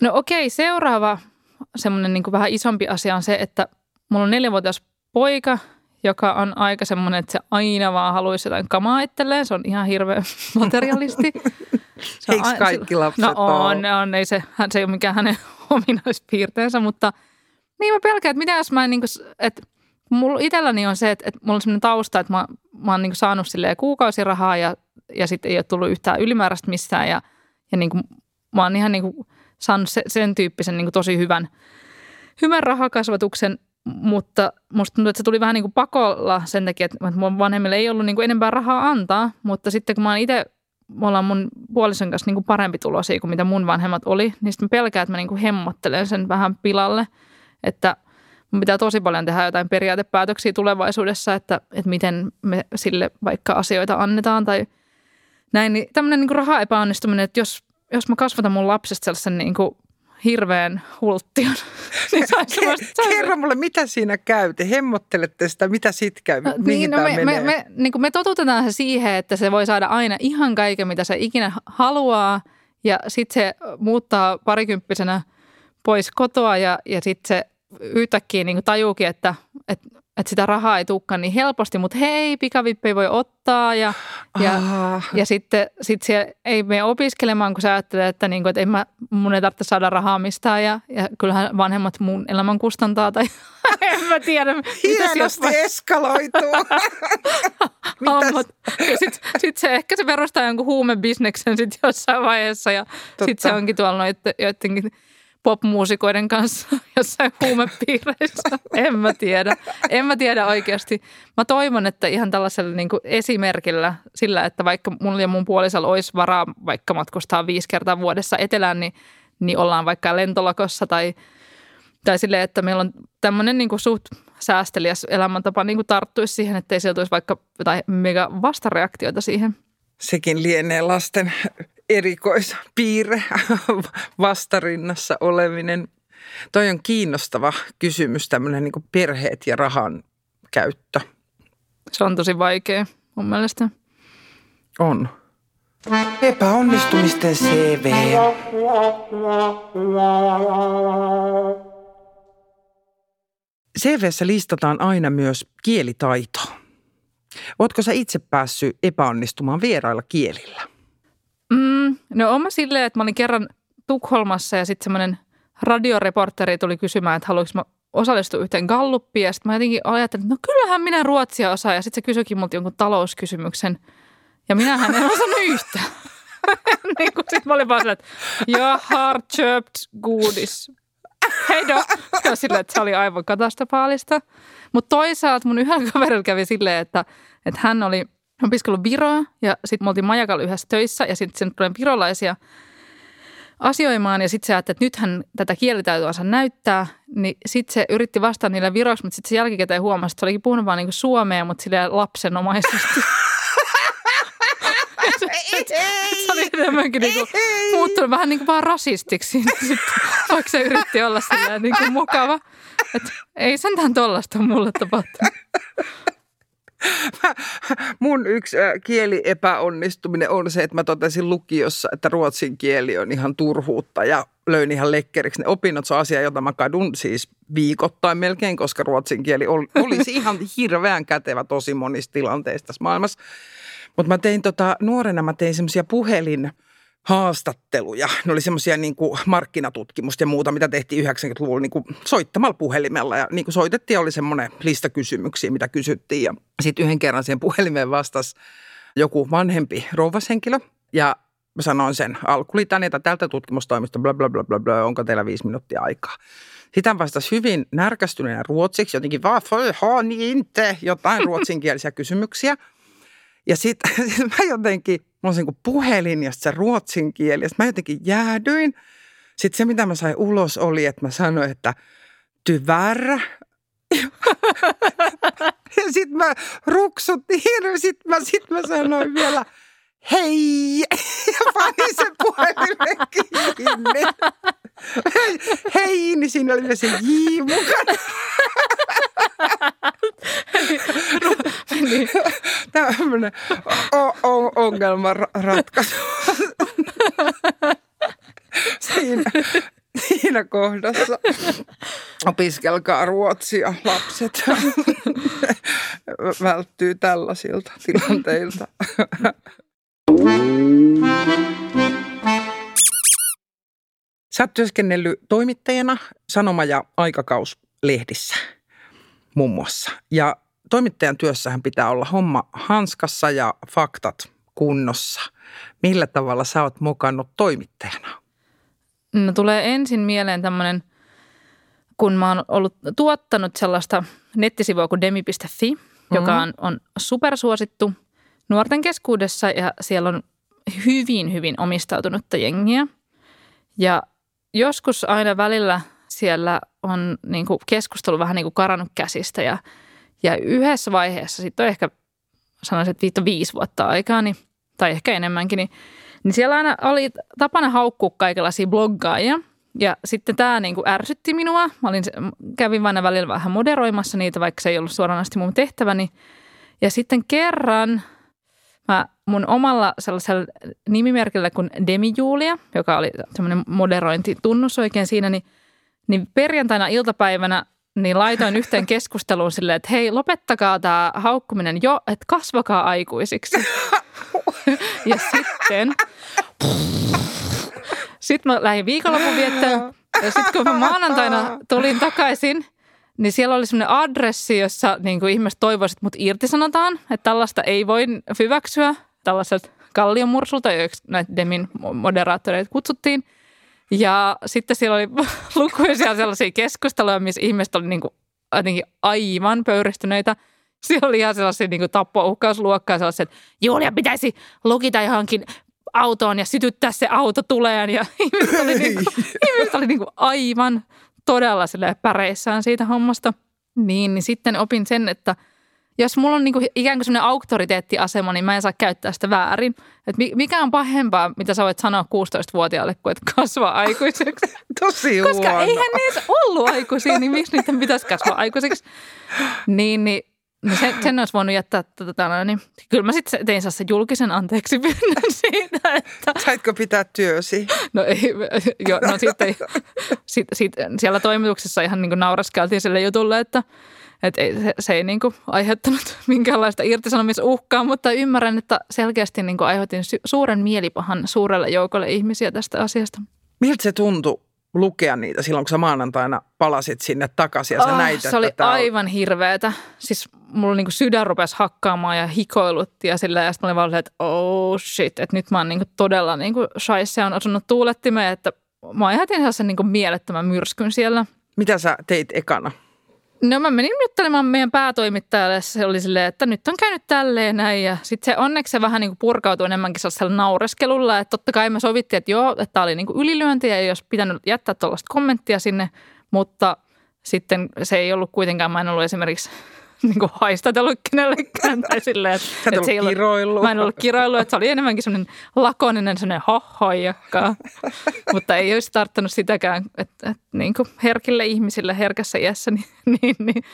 No okei, seuraava semmoinen niin vähän isompi asia on se, että mulla on neljävuotias poika, joka on aika semmoinen, että se aina vaan haluaisi jotain kamaa itselleen. Se on ihan hirveä (laughs) materialisti. Se Eikö kaikki lapset No on, ole? on. Ei se, se ei ole mikään hänen (laughs) ominaispiirteensä, mutta niin mä pelkään, että mitä jos mä en niin kuin, että mulla itselläni on se, että, että mulla on semmoinen tausta, että mä, mä oon niin saanut silleen kuukausirahaa ja, ja sitten ei ole tullut yhtään ylimääräistä missään ja, ja niin kuin, mä oon ihan niin kuin saanut se, sen tyyppisen niin kuin tosi hyvän, hyvän rahakasvatuksen, mutta musta tuntuu, että se tuli vähän niin kuin pakolla sen takia, että mun vanhemmille ei ollut niin kuin enempää rahaa antaa, mutta sitten kun mä oon itse me ollaan mun puolison kanssa niin kuin parempi tulosia kuin mitä mun vanhemmat oli, niin sitten pelkään, että mä niin kuin hemmottelen sen vähän pilalle, että mun pitää tosi paljon tehdä jotain periaatepäätöksiä tulevaisuudessa, että, että miten me sille vaikka asioita annetaan tai näin. Niin tämmöinen niin raha epäonnistuminen, että jos, jos mä kasvatan mun lapsesta sellaisen niin kuin hirveän hulttion. (laughs) Ke- kerro mulle, mitä siinä käy? Te hemmottelette sitä, mitä sit käy? No, niin, no me, menee? me, me, niin me totutetaan se siihen, että se voi saada aina ihan kaiken, mitä se ikinä haluaa. Ja sitten se muuttaa parikymppisenä pois kotoa ja, ja sitten se yhtäkkiä niin tajuukin, että, että että sitä rahaa ei tulekaan niin helposti, mutta hei, pikavippejä voi ottaa ja, ja, ah. ja sitten sit se ei mene opiskelemaan, kun sä ajattelet, että, niin kuin, että en mä, mun ei tarvitse saada rahaa mistään ja, ja kyllähän vanhemmat mun elämän kustantaa tai (laughs) en mä tiedä. Hienosti jos... eskaloituu. (laughs) sitten sit se ehkä se perustaa jonkun huumebisneksen sitten jossain vaiheessa ja sitten se onkin tuolla noiden joidenkin popmuusikoiden kanssa (laughs) jossain huumepiireissä. En mä tiedä. En mä tiedä oikeasti. Mä toivon, että ihan tällaisella niin kuin esimerkillä sillä, että vaikka mulla ja mun puolisolla olisi varaa vaikka matkustaa viisi kertaa vuodessa etelään, niin, niin ollaan vaikka lentolakossa tai, tai silleen, että meillä on tämmöinen niin kuin suht säästeliäs elämäntapa niin kuin tarttuisi siihen, että ei sieltä olisi vaikka jotain mega vastareaktioita siihen. Sekin lienee lasten erikoispiirre (laughs) vastarinnassa oleminen. Toi on kiinnostava kysymys, tämmöinen niin perheet ja rahan käyttö. Se on tosi vaikea mun mielestä. On. Epäonnistumisten CV. CVssä listataan aina myös kielitaito. Oletko sä itse päässyt epäonnistumaan vierailla kielillä? No oma silleen, että mä olin kerran Tukholmassa ja sitten semmoinen radioreporteri tuli kysymään, että haluaisinko mä osallistua yhteen galluppiin. Ja sitten mä jotenkin ajattelin, että no kyllähän minä ruotsia osaan. Ja sitten se kysyikin multa jonkun talouskysymyksen. Ja minähän en osannut yhtään. (laughs) niin kuin sitten mä olin vaan että ja har köpt godis. Hei do. Ja silleen, että se oli aivan katastrofaalista. Mutta toisaalta mun yhdellä kaverilla kävi silleen, että, että hän oli – opiskellut Viroa ja sitten me oltiin Majakalla yhdessä töissä ja sitten sen tulee virolaisia asioimaan ja sitten se ajatteli, että nythän tätä kielitaitoansa näyttää, niin sitten se yritti vastata niille viroksi, mutta sitten se jälkikäteen huomasi, että se olikin puhunut vaan niinku suomea, mutta silleen lapsenomaisesti. (laughs) se, se oli enemmänkin niinku muuttunut vähän niin kuin vaan rasistiksi, sitten, vaikka se yritti olla silleen niin kuin mukava. Et ei sentään tollasta mulle tapahtunut. Mun yksi kieli epäonnistuminen on se, että mä totesin lukiossa, että ruotsin kieli on ihan turhuutta ja löin ihan lekkeriksi. Ne opinnot on asia, jota mä kadun siis viikoittain melkein, koska ruotsin kieli (laughs) olisi ihan hirveän kätevä tosi monissa tilanteissa tässä maailmassa. Mutta mä tein tota, nuorena mä tein semmoisia puhelin haastatteluja. Ne oli semmoisia niin markkinatutkimusta ja muuta, mitä tehtiin 90-luvulla niin kuin soittamalla puhelimella. Ja niin kuin soitettiin oli semmoinen lista kysymyksiä, mitä kysyttiin. Ja sitten yhden kerran siihen puhelimeen vastasi joku vanhempi rouvashenkilö. Ja mä sanoin sen alkulitan, että tältä tutkimustoimista bla bla bla bla bla, onko teillä viisi minuuttia aikaa. Hän vastasi hyvin närkästyneenä ruotsiksi, jotenkin vaan niin te, jotain ruotsinkielisiä kysymyksiä. Ja sitten (laughs) sit mä jotenkin Mulla on se puhelin ja se ruotsin kieli. Ja mä jotenkin jäädyin. Sitten se, mitä mä sain ulos, oli, että mä sanoin, että tyvärr. (laughs) Ja sitten mä ruksuttiin ja sitten mä, sit mä sanoin vielä, hei, (laughs) ja panin sen puhelimen kiinni. Hei, hei, niin siinä oli vielä se J mukana. Niin. (laughs) Tämmöinen ongelman ra- ratkaisu. (laughs) siinä, siinä kohdassa. Opiskelkaa ruotsia, lapset. (laughs) Välttyy tällaisilta tilanteilta. Sä oot työskennellyt toimittajana Sanoma- ja Aikakauslehdissä muun muassa. Ja toimittajan työssähän pitää olla homma hanskassa ja faktat kunnossa. Millä tavalla sä oot mokannut toimittajana? No tulee ensin mieleen tämmöinen, kun mä oon ollut tuottanut sellaista nettisivua kuin demi.fi, mm-hmm. joka on, on supersuosittu nuorten keskuudessa ja siellä on hyvin, hyvin omistautunutta jengiä. Ja joskus aina välillä siellä on niin kuin keskustelu vähän niin kuin karannut käsistä ja, ja yhdessä vaiheessa, sitten on ehkä sanoisin, että viitto viisi vuotta aikaa, niin, tai ehkä enemmänkin, niin, niin siellä aina oli tapana haukkua kaikenlaisia bloggaajia. Ja sitten tämä niin kuin ärsytti minua. Mä olin, kävin aina välillä vähän moderoimassa niitä, vaikka se ei ollut suoranaisesti mun tehtäväni. Ja sitten kerran mä mun omalla sellaisella nimimerkillä kuin Demi Julia, joka oli semmoinen moderointitunnus oikein siinä, niin, niin perjantaina iltapäivänä niin laitoin yhteen keskusteluun silleen, että hei, lopettakaa tämä haukkuminen jo, että kasvakaa aikuisiksi. (laughs) ja sitten, sitten mä lähdin viikonlopun viettämään. Ja sitten kun mä maanantaina tulin takaisin, niin siellä oli semmoinen adressi, jossa niin kuin ihmiset toivoisivat, että mut irtisanotaan. Että tällaista ei voi hyväksyä tällaiselta kalliomursulta, joiksi näitä Demin moderaattoreita kutsuttiin. Ja sitten siellä oli (laughs) lukuisia sellaisia keskusteluja, missä ihmiset oli niin kuin jotenkin aivan pöyristyneitä. Siellä oli ihan sellaisia niin tappo-uhkausluokkaa, sellaisia, että Julia pitäisi lukita johonkin autoon ja sytyttää se auto tuleen. Ja (laughs) ihmiset oli, niin kuin, ihmiset oli niin kuin aivan todella päreissään siitä hommasta. Niin, niin sitten opin sen, että – jos mulla on niinku ikään kuin sellainen auktoriteettiasema, niin mä en saa käyttää sitä väärin. Et mikä on pahempaa, mitä sä voit sanoa 16-vuotiaalle, kuin että (laughs) kasvaa aikuiseksi? (laughs) Tosi Koska huono. eihän ne edes ollut aikuisia, niin miksi niiden pitäisi kasvaa aikuiseksi? Niin, niin No sen, sen olisi voinut jättää, tota, niin kyllä mä sitten tein se julkisen anteeksi pyynnön (laughs) siitä, että... Saitko pitää työsi? No ei, jo, no sitten sit, sit, siellä toimituksessa ihan niin nauraskeltiin sille jutulle, että et ei, se, se ei niin kuin aiheuttanut (laughs) minkäänlaista irtisanomisuhkaa, mutta ymmärrän, että selkeästi niin kuin aiheutin suuren mielipahan suurelle joukolle ihmisiä tästä asiasta. Miltä se tuntui lukea niitä silloin, kun sä maanantaina palasit sinne takaisin ja sä oh, näit, Se oli että aivan hirveetä. Siis mulla niinku sydän rupesi hakkaamaan ja hikoilutti ja sillä ja sitten mä olin vaan että oh shit, että nyt mä oon niinku todella niinku shaisse on osunut tuulettimeen, että mä aiheutin sellaisen niinku mielettömän myrskyn siellä. Mitä sä teit ekana? No mä menin juttelemaan meidän päätoimittajalle. Se oli silleen, että nyt on käynyt tälleen näin. Ja sitten se onneksi se vähän niin kuin purkautui enemmänkin sellaisella naureskelulla. Että totta kai me sovittiin, että joo, että tämä oli niin kuin ylilyönti ja ei olisi pitänyt jättää tuollaista kommenttia sinne. Mutta sitten se ei ollut kuitenkaan, mä en ollut esimerkiksi (laughs) niin kuin haistatellut kenellekään. Tai silleen, että, Sä et se ei ollut kiroillut. Mä en ollut kiroillut, että se oli enemmänkin semmoinen lakoninen, semmoinen hohojakka. (laughs) Mutta ei olisi tarttunut sitäkään, että, että niin kuin herkille ihmisille herkässä iässä, niin, (laughs) niin, niin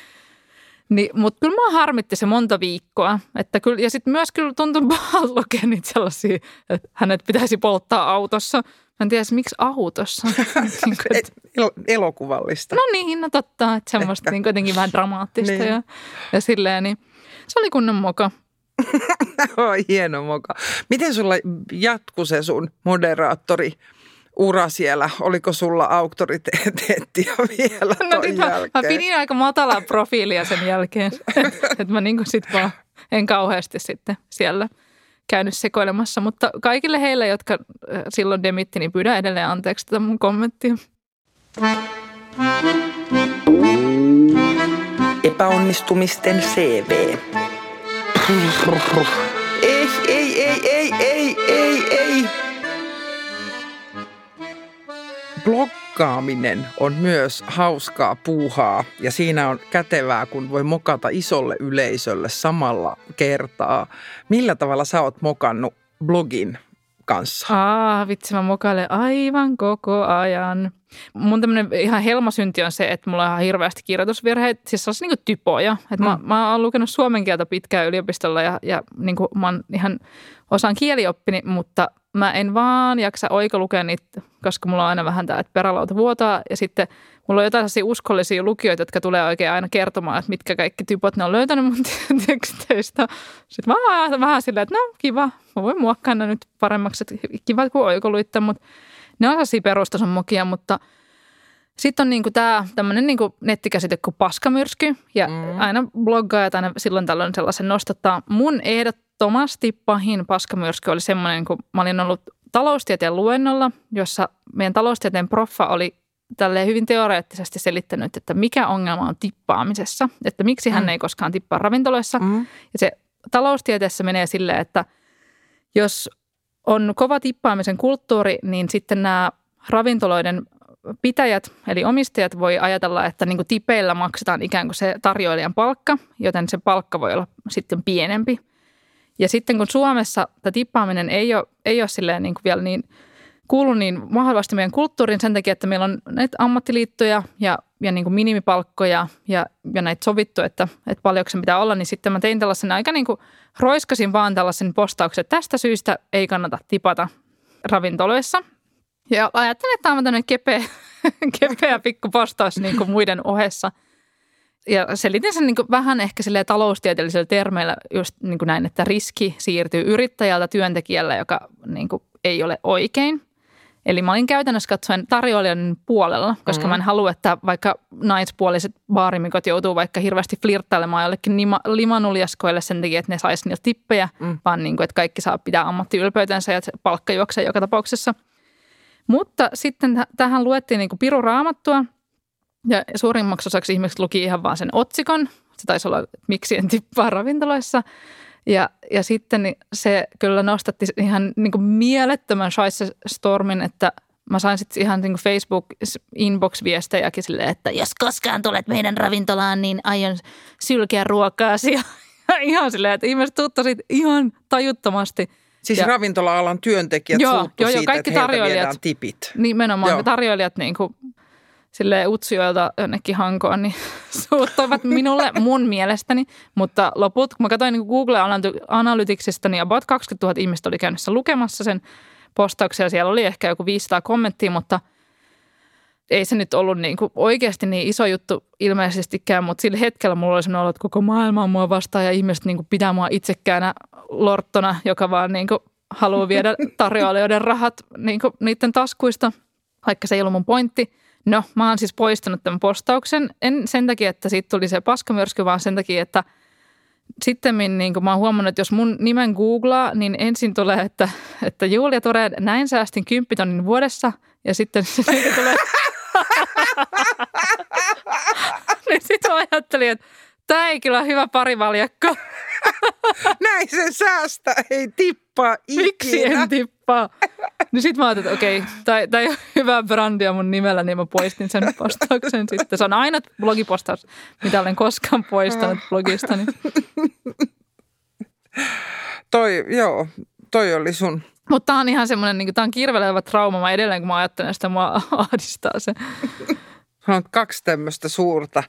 niin, mutta kyllä mä harmitti se monta viikkoa. Että kyllä, ja sitten myös kyllä tuntui pahalta lukea niitä sellaisia, että hänet pitäisi polttaa autossa. Mä en tiedä miksi autossa. (laughs) niin kuin, että, El- elokuvallista. no niin, no totta, että semmoista niin jotenkin vähän dramaattista Niin. ja, ja silleen, niin se oli kunnon moka. (laughs) Oi, hieno moka. Miten sulla jatku se sun moderaattori ura siellä? Oliko sulla auktoriteettia vielä No ton nyt mä, jälkeen? mä pidin aika matalaa profiilia sen jälkeen, että (laughs) et mä niinku sit vaan en kauheasti sitten siellä käynyt sekoilemassa. Mutta kaikille heille, jotka äh, silloin demitti, niin pyydän edelleen anteeksi tätä mun kommenttia. Epäonnistumisten CV. Mokkaaminen on myös hauskaa puuhaa ja siinä on kätevää, kun voi mokata isolle yleisölle samalla kertaa. Millä tavalla sä oot mokannut blogin kanssa? Aa, vitsi, mä mokailen aivan koko ajan. Mun tämmönen ihan helmasynti on se, että mulla on ihan hirveästi kirjoitusvirheitä, siis sellaisia niin typoja. Että mm. mä, mä oon lukenut suomen kieltä pitkään yliopistolla ja, ja niin kuin mä oon ihan osaan kielioppini, mutta mä en vaan jaksa oika lukea niitä, koska mulla on aina vähän tämä, että perälauta vuotaa. Ja sitten mulla on jotain sellaisia uskollisia lukijoita, jotka tulee oikein aina kertomaan, että mitkä kaikki typot ne on löytänyt mun (laughs) teksteistä. Sitten mä oon vähän silleen, että no kiva, mä voin muokkaa nyt paremmaksi, että kiva kun oikoluittaa, mutta ne on sellaisia perustason mokia, mutta sitten on niinku tämä tämmöinen niinku nettikäsite kuin paskamyrsky ja mm. aina bloggaajat aina silloin tällöin sellaisen nostattaa. Mun ehdottomasti pahin paskamyrsky oli semmoinen, kun mä olin ollut taloustieteen luennolla, jossa meidän taloustieteen proffa oli tälleen hyvin teoreettisesti selittänyt, että mikä ongelma on tippaamisessa, että miksi hän mm. ei koskaan tippaa ravintoloissa. Mm. Ja se taloustieteessä menee silleen, että jos on kova tippaamisen kulttuuri, niin sitten nämä ravintoloiden pitäjät, eli omistajat, voi ajatella, että niin kuin tipeillä maksetaan ikään kuin se tarjoilijan palkka, joten se palkka voi olla sitten pienempi. Ja sitten kun Suomessa tämä tippaaminen ei ole, ei ole silleen niin kuin vielä niin kuulu niin vahvasti meidän kulttuuriin sen takia, että meillä on näitä ammattiliittoja ja, ja niin kuin minimipalkkoja ja, ja näitä sovittu, että, että paljonko se pitää olla, niin sitten mä tein tällaisen aika niin kuin roiskasin vaan tällaisen postauksen, että tästä syystä ei kannata tipata ravintoloissa. Ja ajattelin, että tämä on tämmöinen kepeä, (laughs) kepeä pikku postaus niin kuin muiden ohessa. Ja selitin sen niin kuin vähän ehkä sille taloustieteellisellä termeillä just niin kuin näin, että riski siirtyy yrittäjältä työntekijälle, joka niin kuin ei ole oikein. Eli mä olin käytännössä katsoen tarjoilijan puolella, koska mm. mä en halua, että vaikka naispuoliset baarimikot joutuu vaikka hirveästi flirttailemaan jollekin limanuljaskoille sen takia, että ne saisi niiltä tippejä, mm. vaan niin kuin, että kaikki saa pitää ammattiylpeytensä ja palkka juoksee joka tapauksessa. Mutta sitten tähän luettiin niin kuin piru raamattua ja suurimmaksi osaksi ihmiset luki ihan vaan sen otsikon. Se taisi olla, että miksi en tippaa ravintoloissa – ja, ja sitten niin se kyllä nostatti ihan niin kuin mielettömän stormin, että mä sain sitten ihan niin Facebook inbox-viestejäkin silleen, että jos koskaan tulet meidän ravintolaan, niin aion sylkeä ruokaasi. (laughs) Ja ihan silleen, että ihmiset tuttasit ihan tajuttomasti. Siis ja, ravintola-alan työntekijät joo, suuttu joo, joo, siitä, kaikki että tarjoilijat, tipit. Nimenomaan, joo. tarjoilijat niin kuin sille Utsjoelta jonnekin Hankoon, niin (laughs) suuttuivat minulle mun mielestäni. Mutta loput, kun mä katsoin niin Google Analyticsista, niin about 20 000 ihmistä oli käynnissä lukemassa sen postauksen. Ja siellä oli ehkä joku 500 kommenttia, mutta ei se nyt ollut niin kuin oikeasti niin iso juttu ilmeisestikään, mutta sillä hetkellä mulla oli sellainen olo, että koko maailma on mua vastaan ja ihmiset niin kuin pitää mua itsekkäänä lorttona, joka vaan niin kuin haluaa viedä tarjoilijoiden rahat niin kuin niiden taskuista, vaikka se ei ollut mun pointti – No, mä oon siis poistanut tämän postauksen. En sen takia, että siitä tuli se paskamyrsky, vaan sen takia, että sitten niin kun mä oon huomannut, että jos mun nimen googlaa, niin ensin tulee, että, että Julia Tore, näin säästin 10 tonnin vuodessa. Ja sitten se tulee... (laughs) niin sitten mä ajattelin, että tämä ei kyllä ole hyvä parivaljakko. Näin sen säästä ei tippaa ikinä. Miksi en tippaa? Niin sit mä ajattelin, että okei, okay, tämä ei ole hyvää brändiä mun nimellä, niin mä poistin sen postauksen sitten. Se on aina blogipostaus, mitä olen koskaan poistanut blogistani. toi, joo, toi oli sun. Mutta tämä on ihan semmoinen, niin tämä on kirvelevä trauma. Mä edelleen, kun mä ajattelen sitä, mua ahdistaa se. On kaksi tämmöistä suurta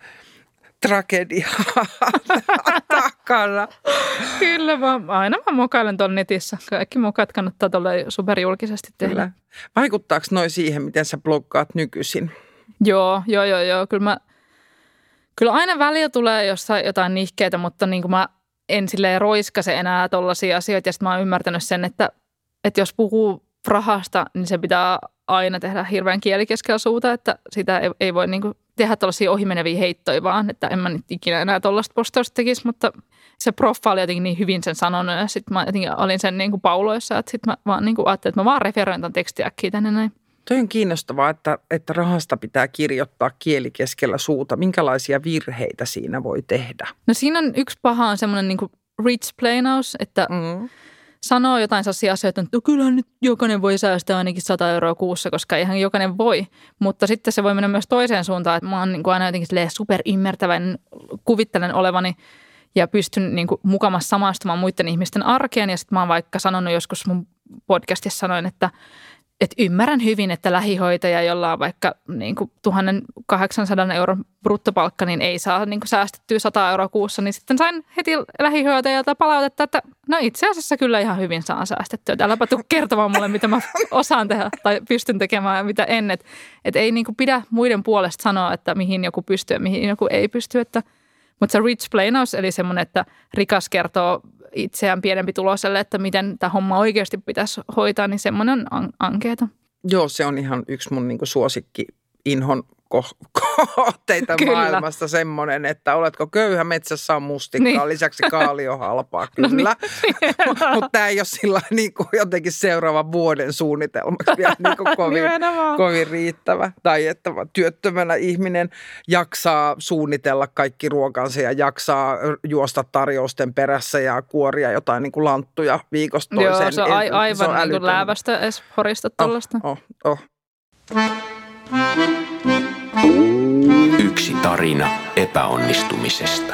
tragediaa (laughs) takana. Kyllä, mä, aina mä mokailen tuolla netissä. Kaikki mokat kannattaa tuolla superjulkisesti tehdä. Kyllä. Vaikuttaako noin siihen, miten sä bloggaat nykyisin? Joo, joo, joo, joo. Kyllä, mä, kyllä aina välillä tulee jossain jotain nihkeitä, mutta niin kuin mä en silleen roiskase enää tollaisia asioita. Ja sitten mä oon ymmärtänyt sen, että, että jos puhuu rahasta, niin se pitää aina tehdä hirveän kielikeskellä suuta, että sitä ei, ei voi niin kuin tehdä tällaisia ohimeneviä heittoja vaan, että en mä nyt ikinä enää tuollaista postausta tekisi, mutta se proffa oli jotenkin niin hyvin sen sanonut ja sitten mä jotenkin olin sen niin kuin pauloissa, että sitten mä vaan niin kuin ajattelin, että mä vaan referoin tämän tekstiäkkiä tänne näin. Toi on kiinnostavaa, että, että rahasta pitää kirjoittaa kieli keskellä suuta. Minkälaisia virheitä siinä voi tehdä? No siinä on yksi paha on semmoinen niin kuin rich plainaus, että mm. Sanoo jotain sellaisia asioita, että no kyllähän nyt jokainen voi säästää ainakin 100 euroa kuussa, koska eihän jokainen voi. Mutta sitten se voi mennä myös toiseen suuntaan, että mä oon niin kuin aina jotenkin super ymmärtävän, kuvittelen olevani ja pystyn niin kuin mukamassa samastumaan muiden ihmisten arkeen. Ja sitten mä oon vaikka sanonut joskus mun podcastissa sanoin, että et ymmärrän hyvin, että lähihoitaja, jolla on vaikka niin kuin 1800 euron bruttopalkka, niin ei saa niin kuin säästettyä 100 euroa kuussa, niin sitten sain heti lähihoitajalta palautetta, että no itse asiassa kyllä ihan hyvin saan säästettyä. Äläpä tule kertomaan mulle, mitä mä (laughs) osaan tehdä tai pystyn tekemään ja mitä en. Että et ei niin kuin pidä muiden puolesta sanoa, että mihin joku pystyy ja mihin joku ei pysty. Että, mutta se rich plainaus, eli semmoinen, että rikas itseään pienempi tuloselle, että miten tämä homma oikeasti pitäisi hoitaa, niin semmoinen on ankeeta. Joo, se on ihan yksi mun niinku suosikki inhon ko- kohteita kyllä. maailmasta semmoinen, että oletko köyhä metsässä on mustikkaa, niin. lisäksi kaali on halpaa, kyllä. (laughs) No niin, Mutta tämä ei ole sillä niin kuin jotenkin seuraavan vuoden suunnitelmaksi vielä niin kuin (laughs) kovin, kovin riittävä. Tai että työttömänä ihminen jaksaa suunnitella kaikki ruokansa ja jaksaa juosta tarjousten perässä ja kuoria jotain niin kuin lanttuja viikosta toiseen. Joo, se on a- aivan se on niin kuin läävästä edes horista tuollaista. Oh, oh, oh. Yksi tarina epäonnistumisesta.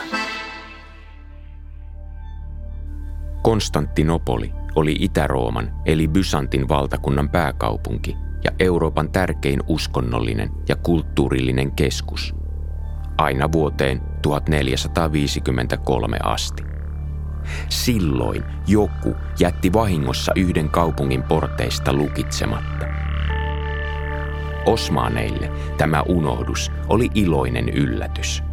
Konstantinopoli oli Itä-Rooman eli Byzantin valtakunnan pääkaupunki ja Euroopan tärkein uskonnollinen ja kulttuurillinen keskus. Aina vuoteen 1453 asti. Silloin joku jätti vahingossa yhden kaupungin porteista lukitsematta. Osmaaneille tämä unohdus oli iloinen yllätys.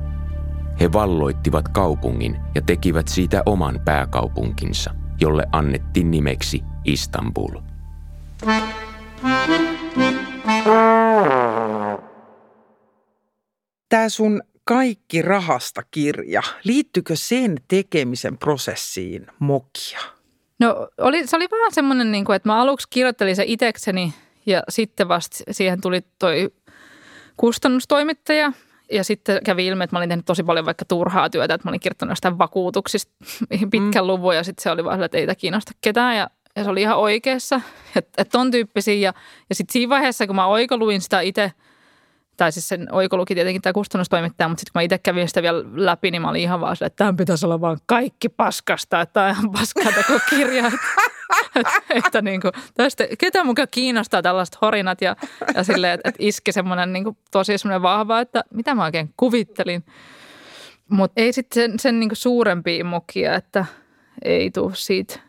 He valloittivat kaupungin ja tekivät siitä oman pääkaupunkinsa, jolle annettiin nimeksi Istanbul. Tämä sun kaikki rahasta kirja, liittyykö sen tekemisen prosessiin mokia? No oli, se oli vähän semmoinen, niin kuin, että mä aluksi kirjoittelin se itekseni ja sitten vasta siihen tuli toi kustannustoimittaja ja sitten kävi ilmi, että mä olin tehnyt tosi paljon vaikka turhaa työtä, että mä olin kirjoittanut jostain vakuutuksista (laughs) pitkän mm. luvun ja sitten se oli vaan että ei tämä kiinnosta ketään ja, ja se oli ihan oikeassa, että, että ton tyyppisiä ja, ja sitten siinä vaiheessa, kun mä oikoluin sitä itse, tai siis sen oikoluki tietenkin tämä kustannustoimittaja, mutta sitten kun mä itse kävin sitä vielä läpi, niin mä olin ihan vaan sille, että tämän pitäisi olla vaan kaikki paskasta, että tämä on ihan paskaa koko kirja. (laughs) (laughs) että niin kuin, tästä, ketä mukaan kiinnostaa tällaiset horinat ja, ja silleen, että, että iski semmoinen niin kuin, tosi semmoinen vahva, että mitä mä oikein kuvittelin. Mutta ei sitten sen, sen niin kuin suurempia mukia, että ei tule siitä,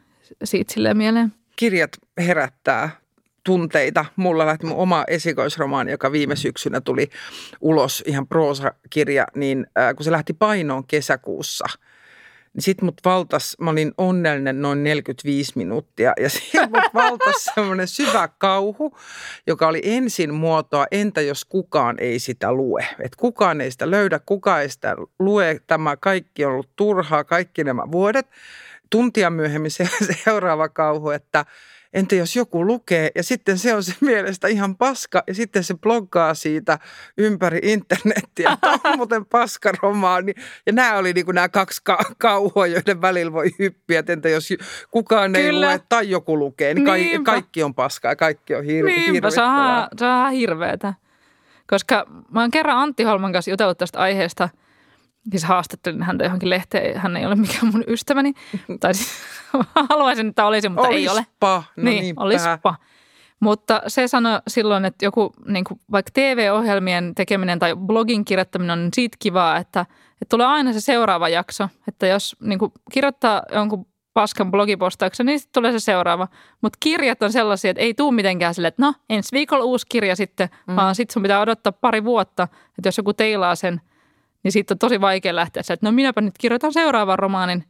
siitä silleen mieleen. Kirjat herättää tunteita. Mulla lähti mun oma esikoisromaani, joka viime syksynä tuli ulos, ihan proosakirja, niin äh, kun se lähti painoon kesäkuussa – niin sitten mut valtas, mä olin onnellinen noin 45 minuuttia ja sitten mut valtas (laughs) semmoinen syvä kauhu, joka oli ensin muotoa, entä jos kukaan ei sitä lue. Että kukaan ei sitä löydä, kukaan ei sitä lue, tämä kaikki on ollut turhaa, kaikki nämä vuodet. Tuntia myöhemmin se (laughs) seuraava kauhu, että – entä jos joku lukee ja sitten se on se (laughs) mielestä ihan paska ja sitten se bloggaa siitä ympäri internettiä. Tämä on (laughs) muuten paskaromaani. Ja nämä oli niin kuin nämä kaksi ka- kauhua, joiden välillä voi hyppiä, että entä jos kukaan ei Kyllä. lue tai joku lukee, niin ka- kaikki on paskaa ja kaikki on hir- Niinpä, se on, se on hirveätä. Koska mä oon kerran Antti Holman kanssa jutellut tästä aiheesta – siis haastattelin häntä johonkin lehteen. Hän ei ole mikään mun ystäväni. (laughs) tai siis (laughs) haluaisin, että olisi, mutta olispa. ei ole. No niin, niinpä. olispa. Mutta se sanoi silloin, että joku niin kuin vaikka TV-ohjelmien tekeminen tai blogin kirjoittaminen on siitä kivaa, että, että tulee aina se seuraava jakso. Että jos niin kuin kirjoittaa jonkun paskan blogipostauksen, niin sitten tulee se seuraava. Mutta kirjat on sellaisia, että ei tule mitenkään sille, että no ensi viikolla uusi kirja sitten, mm. vaan sitten sun pitää odottaa pari vuotta, että jos joku teilaa sen – niin siitä on tosi vaikea lähteä että no minäpä nyt kirjoitan seuraavan romaanin,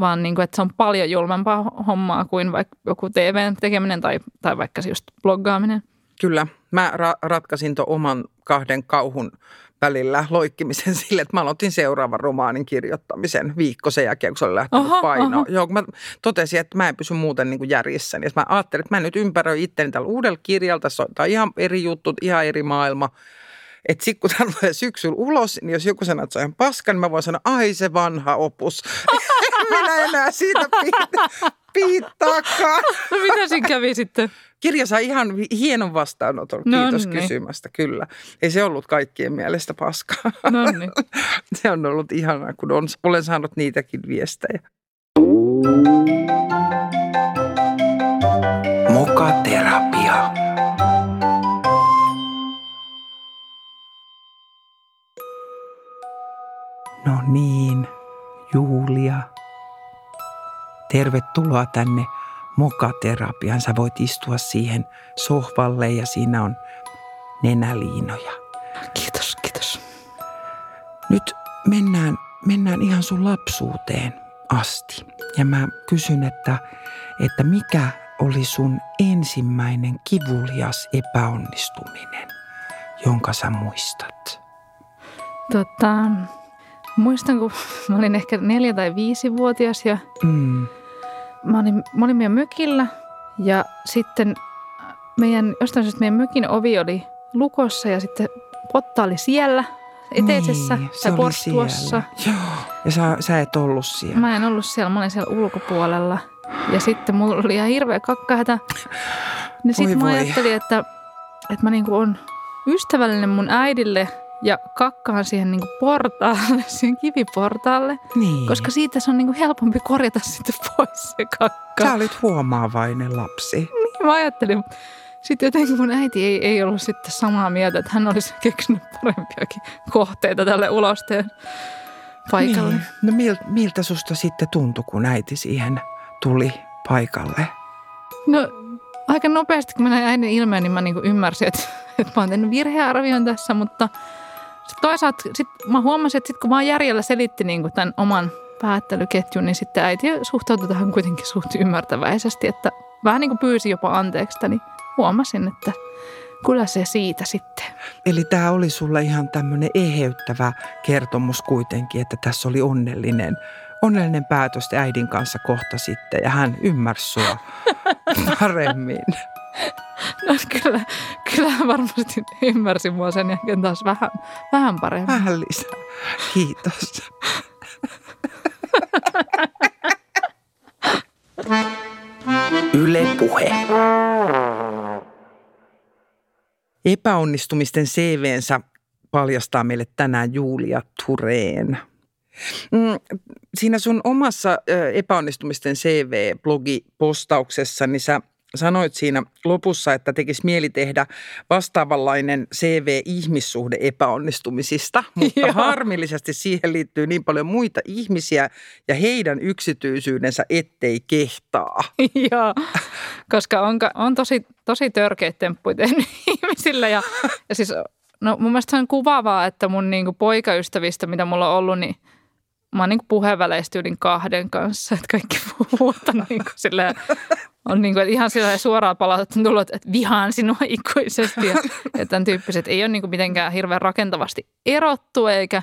vaan niin kuin, että se on paljon julmempaa hommaa kuin vaikka joku tv tekeminen tai, tai vaikka just bloggaaminen. Kyllä. Mä ra- ratkaisin tuon oman kahden kauhun välillä loikkimisen (laughs) sille, että mä aloitin seuraavan romaanin kirjoittamisen viikko sen jälkeen, kun se oli lähtenyt oho, painoon. Oho. Joo, mä totesin, että mä en pysy muuten niin kuin järjessäni. Ja mä ajattelin, että mä nyt ympäröin itteni tällä uudella kirjalta. Se on ihan eri juttu, ihan eri maailma – että sitten kun tämä tulee syksyllä ulos, niin jos joku sanoo, että se on ihan paska, niin mä voin sanoa, ai se vanha opus. (laughs) Minä enää siitä piittaakaan. No mitä siinä kävi sitten? Kirja sai ihan hienon vastaanoton. No Kiitos niin. kysymästä, kyllä. Ei se ollut kaikkien mielestä paskaa. No niin. (laughs) Se on ollut ihanaa, kun on, olen saanut niitäkin viestejä. Mokaterapia. No niin, Julia. Tervetuloa tänne mokaterapiaan. Sä voit istua siihen sohvalle ja siinä on nenäliinoja. Kiitos, kiitos. Nyt mennään, mennään ihan sun lapsuuteen asti. Ja mä kysyn, että, että mikä oli sun ensimmäinen kivulias epäonnistuminen, jonka sä muistat? Tota, muistan, kun mä olin ehkä neljä tai viisi vuotias ja Mm. mä olin, mä olin meidän mökillä ja sitten meidän, jostain syystä meidän mökin ovi oli lukossa ja sitten Potta oli siellä eteisessä Niin, tai siellä. Joo, ja sä, sä et ollut siellä. Mä en ollut siellä, mä olin siellä ulkopuolella. Ja sitten mulla oli ihan hirveä kakkahätä. (gasps) Niin sitten mä voi. ajattelin, että, että mä niinku on ystävällinen mun äidille ja kakkaan siihen niinku portaalle, (laughs) siihen kiviportaalle. Niin. Koska siitä se on niinku helpompi korjata sitten pois se kakka. Sä olit huomaavainen lapsi. Niin mä ajattelin. Sitten jotenkin mun äiti ei, ei ollut sitten samaa mieltä, että hän olisi keksinyt parempiakin kohteita tälle ulosteen paikalle. Niin. No mil, miltä susta sitten tuntui, kun äiti siihen tuli paikalle? No aika nopeasti, kun mä näin äidin ilmeen, niin mä niinku ymmärsin, että, että mä oon tehnyt virhearvion tässä, mutta toisaalta sit mä huomasin, että sit kun mä oon järjellä selitti niinku tämän oman päättelyketjun, niin sitten äiti suhtautui tähän kuitenkin suht ymmärtäväisesti, että vähän niin kuin pyysi jopa anteeksi, niin huomasin, että kyllä se siitä sitten. Eli tämä oli sulle ihan tämmöinen eheyttävä kertomus kuitenkin, että tässä oli onnellinen, onnellinen päätös te äidin kanssa kohta sitten ja hän ymmärsi sua (laughs) paremmin. No kyllä, kyllä hän varmasti ymmärsi mua sen jälkeen taas vähän, vähän paremmin. Vähän lisää. Kiitos. (laughs) Yle Puhe. Epäonnistumisten CVnsä paljastaa meille tänään Julia Tureen. Mm, Siinä sun omassa epäonnistumisten CV-blogipostauksessa, niin sä sanoit siinä lopussa, että tekisi mieli tehdä vastaavanlainen CV ihmissuhde epäonnistumisista, (laughs) mutta Joo. harmillisesti siihen liittyy niin paljon muita ihmisiä ja heidän yksityisyydensä ettei kehtaa. (laughs) Joo, koska on, on tosi, tosi törkeitä temppuja tehnyt (laughs) ihmisillä. Ja, ja siis, no mun mielestä se on kuvaavaa, että mun niinku poikaystävistä, mitä mulla on ollut, niin mä oon niinku puheenväleistä yli kahden kanssa. Että kaikki puhuu, että niinku silleen, on niinku, että ihan sillä suoraan palautetta on tullut, että vihaan sinua ikuisesti. Ja, ja tämän tyyppiset ei ole niinku mitenkään hirveän rakentavasti erottu, eikä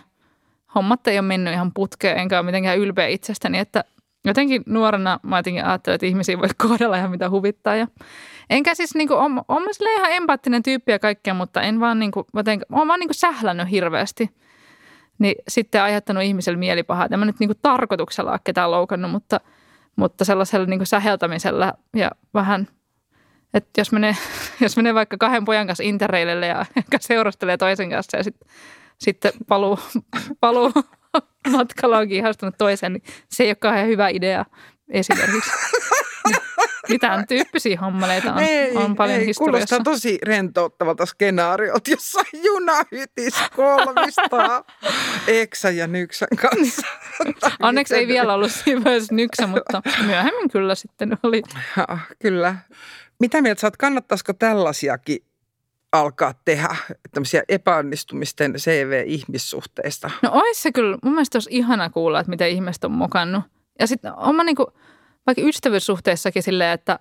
hommat ei ole mennyt ihan putkeen, enkä ole mitenkään ylpeä itsestäni, että jotenkin nuorena mä jotenkin ajattelin, että ihmisiä voi kohdella ihan mitä huvittaa. Ja enkä siis niinku, on, on silleen ihan empaattinen tyyppi ja kaikkea, mutta en vaan niinku, jotenkin, oon vaan niinku sählännyt hirveästi. Niin sitten aiheuttanut ihmiselle mielipahaa. En mä nyt niinku tarkoituksella ole ketään loukannut, mutta, mutta sellaisella niinku säheltämisellä ja vähän, että jos menee, (laughs) jos menee vaikka kahden pojan kanssa interreilelle ja (laughs) seurustelee toisen kanssa ja sitten sitten paluu, (laughs) paluu matkalla onkin ihastunut toiseen, niin se ei ole kauhean hyvä idea esimerkiksi. (laughs) Mitään tyyppisiä hommeleita on, on paljon ei, historiassa. Kuulostaa tosi rentouttavalta skenaariolta, jossa junahytis kolmistaa (laughs) Eksä ja Nyksän kanssa. (laughs) Onneksi ei vielä ollut siinä nyksä, mutta myöhemmin kyllä sitten oli. Ja, kyllä. Mitä mieltä oot, kannattaisiko tällaisiakin alkaa tehdä, tämmöisiä epäonnistumisten CV-ihmissuhteista? No ois se kyllä, mun mielestä olisi ihana kuulla, että mitä ihmiset on mokannut. Ja sitten on mä niinku, vaikka ystävyyssuhteissakin silleen, että,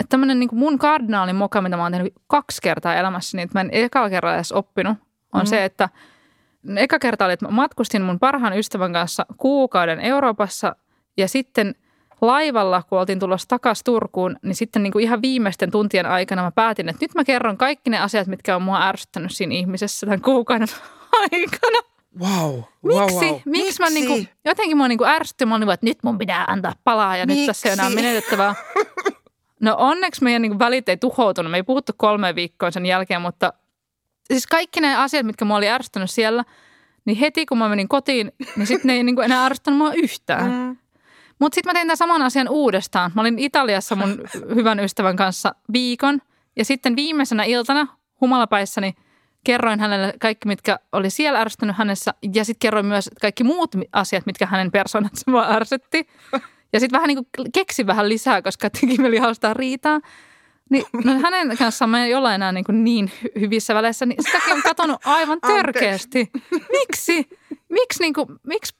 että tämmöinen niinku mun kardinaali moka, mitä mä oon tehnyt kaksi kertaa elämässäni, että mä en ekalla kerralla edes oppinut, on Mm. se, että eka kerta oli, että mä matkustin mun parhaan ystävän kanssa kuukauden Euroopassa ja sitten laivalla, kun oltiin tulossa takaisin Turkuun, niin sitten niin kuin ihan viimeisten tuntien aikana mä päätin, että nyt mä kerron kaikki ne asiat, mitkä on mua ärsyttänyt siinä ihmisessä tämän kuukauden (laughs) aikana. Wow. Miksi? Wow, wow. Miksi mä niinku, jotenkin mua niinku ärsytti, mä olin, niinku, että nyt mun pitää antaa palaa ja Miksi? nyt tässä ei enää menetettävää. No onneksi meidän niinku välit ei tuhoutunut. Me ei puhuttu kolme viikkoa sen jälkeen, mutta siis kaikki ne asiat, mitkä mua oli ärsyttänyt siellä, niin heti kun mä menin kotiin, niin sitten ne ei niinku enää ärsyttänyt mua yhtään. Mm. Mutta sitten mä tein tämän saman asian uudestaan. Mä olin Italiassa mun hyvän ystävän kanssa viikon ja sitten viimeisenä iltana humalapäissäni – kerroin hänelle kaikki, mitkä oli siellä ärsyttänyt hänessä ja sitten kerroin myös kaikki muut asiat, mitkä hänen persoonansa (laughs) mua ärsytti. Ja sitten vähän niin kuin keksin vähän lisää, koska teki mieli haustaa riitaa. Niin, no hänen kanssaan me ei olla enää niin, kuin niin hyvissä väleissä, niin sitäkin on katonut aivan törkeästi. Miksi? Miksi, niin kuin, miksi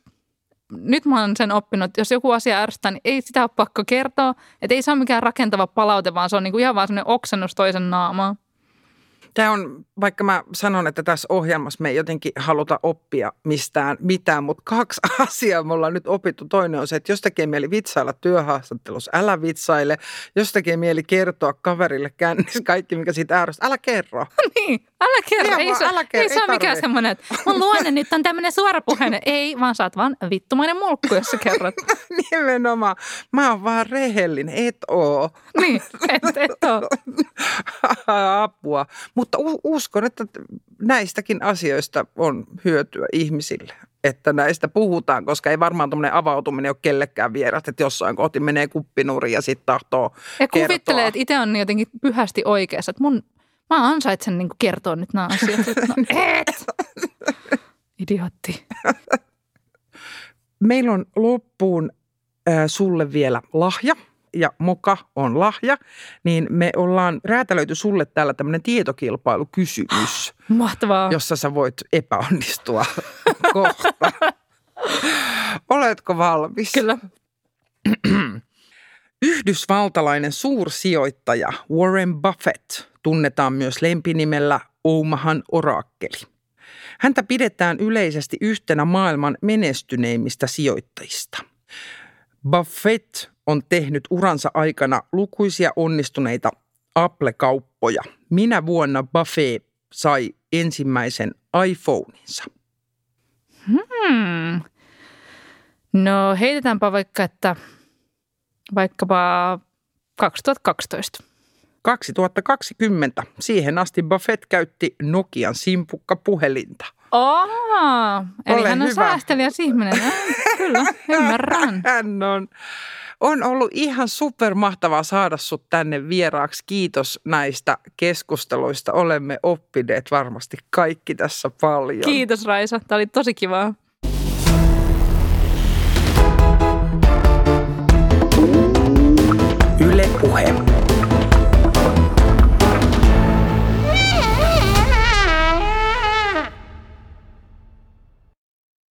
nyt mä oon sen oppinut, että jos joku asia ärsyttää, niin ei sitä ole pakko kertoa. Että ei se ole mikään rakentava palaute, vaan se on niin kuin ihan vaan semmoinen oksennus toisen naamaan. Tämä on, vaikka mä sanon, että tässä ohjelmassa me ei jotenkin haluta oppia mistään mitään, mutta kaksi (laughs) asiaa me ollaan nyt opittu. Toinen on se, että jos tekee mieli vitsailla työhaastattelussa, älä vitsaile. Jos tekee mieli kertoa kaverille kännissä kaikki, mikä siitä ärsyttää, (laughs) älä kerro. niin, älä kerro. Ei, se, älä kerro. ei, ei se ole mikään semmoinen, että mun luonne nyt on tämmöinen suorapuheinen. Ei, vaan sä oot vaan vittumainen mulkku, jos sä kerrot. (laughs) Nimenomaan. Mä oon vaan rehellinen, et oo. niin, et, et oo. Apua. Mutta uskon, että näistäkin asioista on hyötyä ihmisille, että näistä puhutaan, koska ei varmaan tuommoinen avautuminen ole kellekään vieras, että jossain kohti menee kuppinuri ja sitten tahtoo Ja kuvittelee, että itse on jotenkin pyhästi oikeassa, että mun, mä ansaitsen niin kertoa nyt nämä asiat. (laughs) No, et! Idiotti. Meillä on loppuun äh, sulle vielä lahja – ja moka on lahja, niin me ollaan räätälöity sulle täällä tämmöinen tietokilpailukysymys. (gasps) Mahtavaa. Jossa sä voit epäonnistua (laughs) kohta. Oletko valmis? Kyllä. (clears throat) Yhdysvaltalainen suursijoittaja Warren Buffett tunnetaan myös lempinimellä Omahan orakkeli. Häntä pidetään yleisesti yhtenä maailman menestyneimmistä sijoittajista. Buffett on tehnyt uransa aikana lukuisia onnistuneita Apple-kauppoja. Minä vuonna Buffett sai ensimmäisen iPhoneinsa? Hmm. No heitetäänpä vaikka, että vaikkapa 2012. 2020. Siihen asti Buffett käytti Nokian simpukka puhelinta. Oh, eli Ole hän on hyvä. säästelijä ihminen. (laughs) Kyllä, ymmärrän. Hän on. On ollut ihan supermahtavaa saada sut tänne vieraaksi. Kiitos näistä keskusteluista. Olemme oppineet varmasti kaikki tässä paljon. Kiitos Raisa, tämä oli tosi kivaa. Yle puheen.